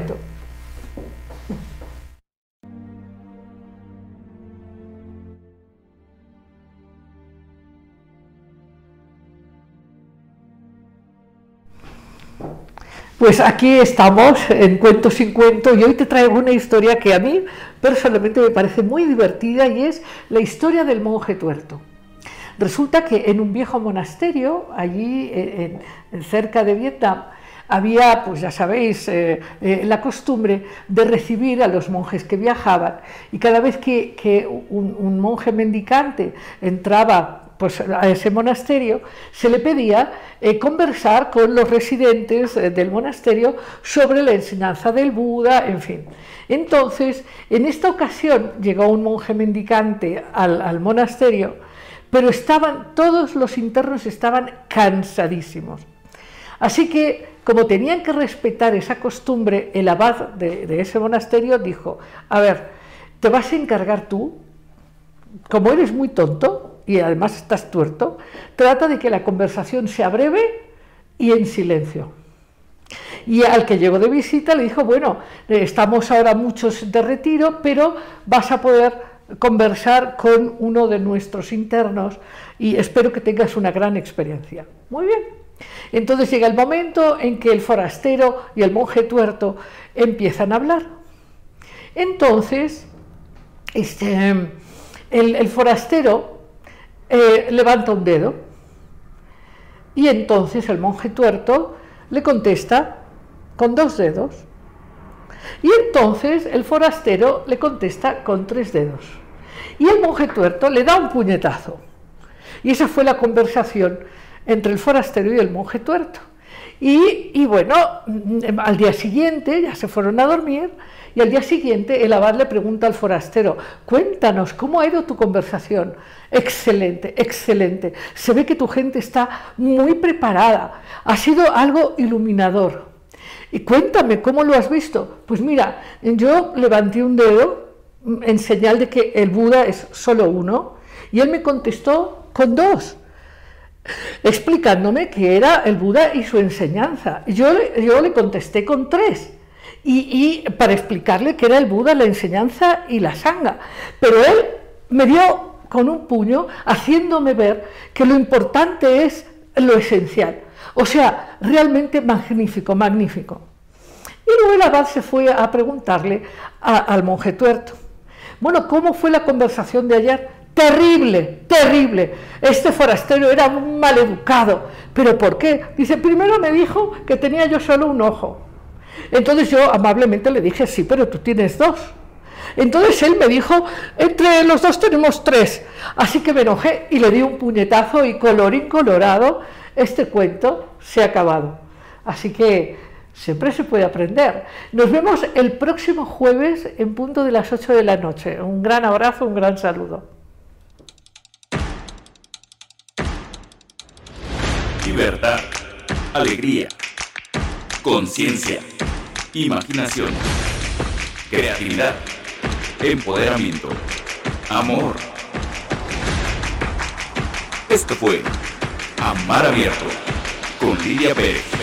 Pues aquí estamos en Cuentos sin Cuento y hoy te traigo una historia que a mí personalmente me parece muy divertida y es la historia del monje tuerto. Resulta que en un viejo monasterio, allí cerca de Vietnam, había, pues ya sabéis, eh, eh, la costumbre de recibir a los monjes que viajaban y cada vez que, un, monje mendicante entraba pues, a ese monasterio, se le pedía eh, conversar con los residentes del monasterio sobre la enseñanza del Buda, en fin. Entonces, en esta ocasión llegó un monje mendicante al, al monasterio, pero estaban, todos los internos estaban cansadísimos. Así que, como tenían que respetar esa costumbre, el abad de, de ese monasterio dijo, a ver, ¿te vas a encargar tú? Como eres muy tonto, y además estás tuerto, trata de que la conversación sea breve y en silencio. Y al que llegó de visita le dijo, bueno, eh, estamos ahora muchos de retiro, pero vas a poder conversar con uno de nuestros internos y espero que tengas una gran experiencia. Muy bien. Entonces llega el momento en que el forastero y el monje tuerto empiezan a hablar. Entonces, este, el, forastero eh, levanta un dedo y entonces el monje tuerto le contesta con dos dedos. Y entonces el forastero le contesta con tres dedos. Y el monje tuerto le da un puñetazo. Y esa fue la conversación entre el forastero y el monje tuerto. Y, bueno, al día siguiente ya se fueron a dormir y al día siguiente el abad le pregunta al forastero, cuéntanos, ¿cómo ha ido tu conversación? Excelente, excelente. Se ve que tu gente está muy preparada. Ha sido algo iluminador. Y cuéntame, ¿cómo lo has visto? Pues mira, yo levanté un dedo en señal de que el Buda es solo uno y él me contestó con dos explicándome que era el Buda y su enseñanza. Yo, yo le contesté con tres, y, y, para explicarle que era el Buda, la enseñanza y la sanga. Pero él me dio con un puño, haciéndome ver que lo importante es lo esencial. O sea, realmente magnífico, magnífico. Y luego el abad se fue a preguntarle al monje tuerto, bueno, ¿cómo fue la conversación de ayer? Terrible, terrible. Este forastero era un maleducado. ¿Pero por qué? Dice, primero me dijo que tenía yo solo un ojo. Entonces yo amablemente le dije, sí, pero tú tienes dos. Entonces él me dijo, entre los dos tenemos tres. Así que me enojé y le di un puñetazo y colorín colorado, este cuento se ha acabado. Así que siempre se puede aprender. Nos vemos el próximo jueves en punto de las 8 de la noche. Un gran abrazo, un gran saludo. Libertad, alegría, conciencia, imaginación, creatividad, empoderamiento, amor. Esto fue Amar Abierto con Lidia Pérez.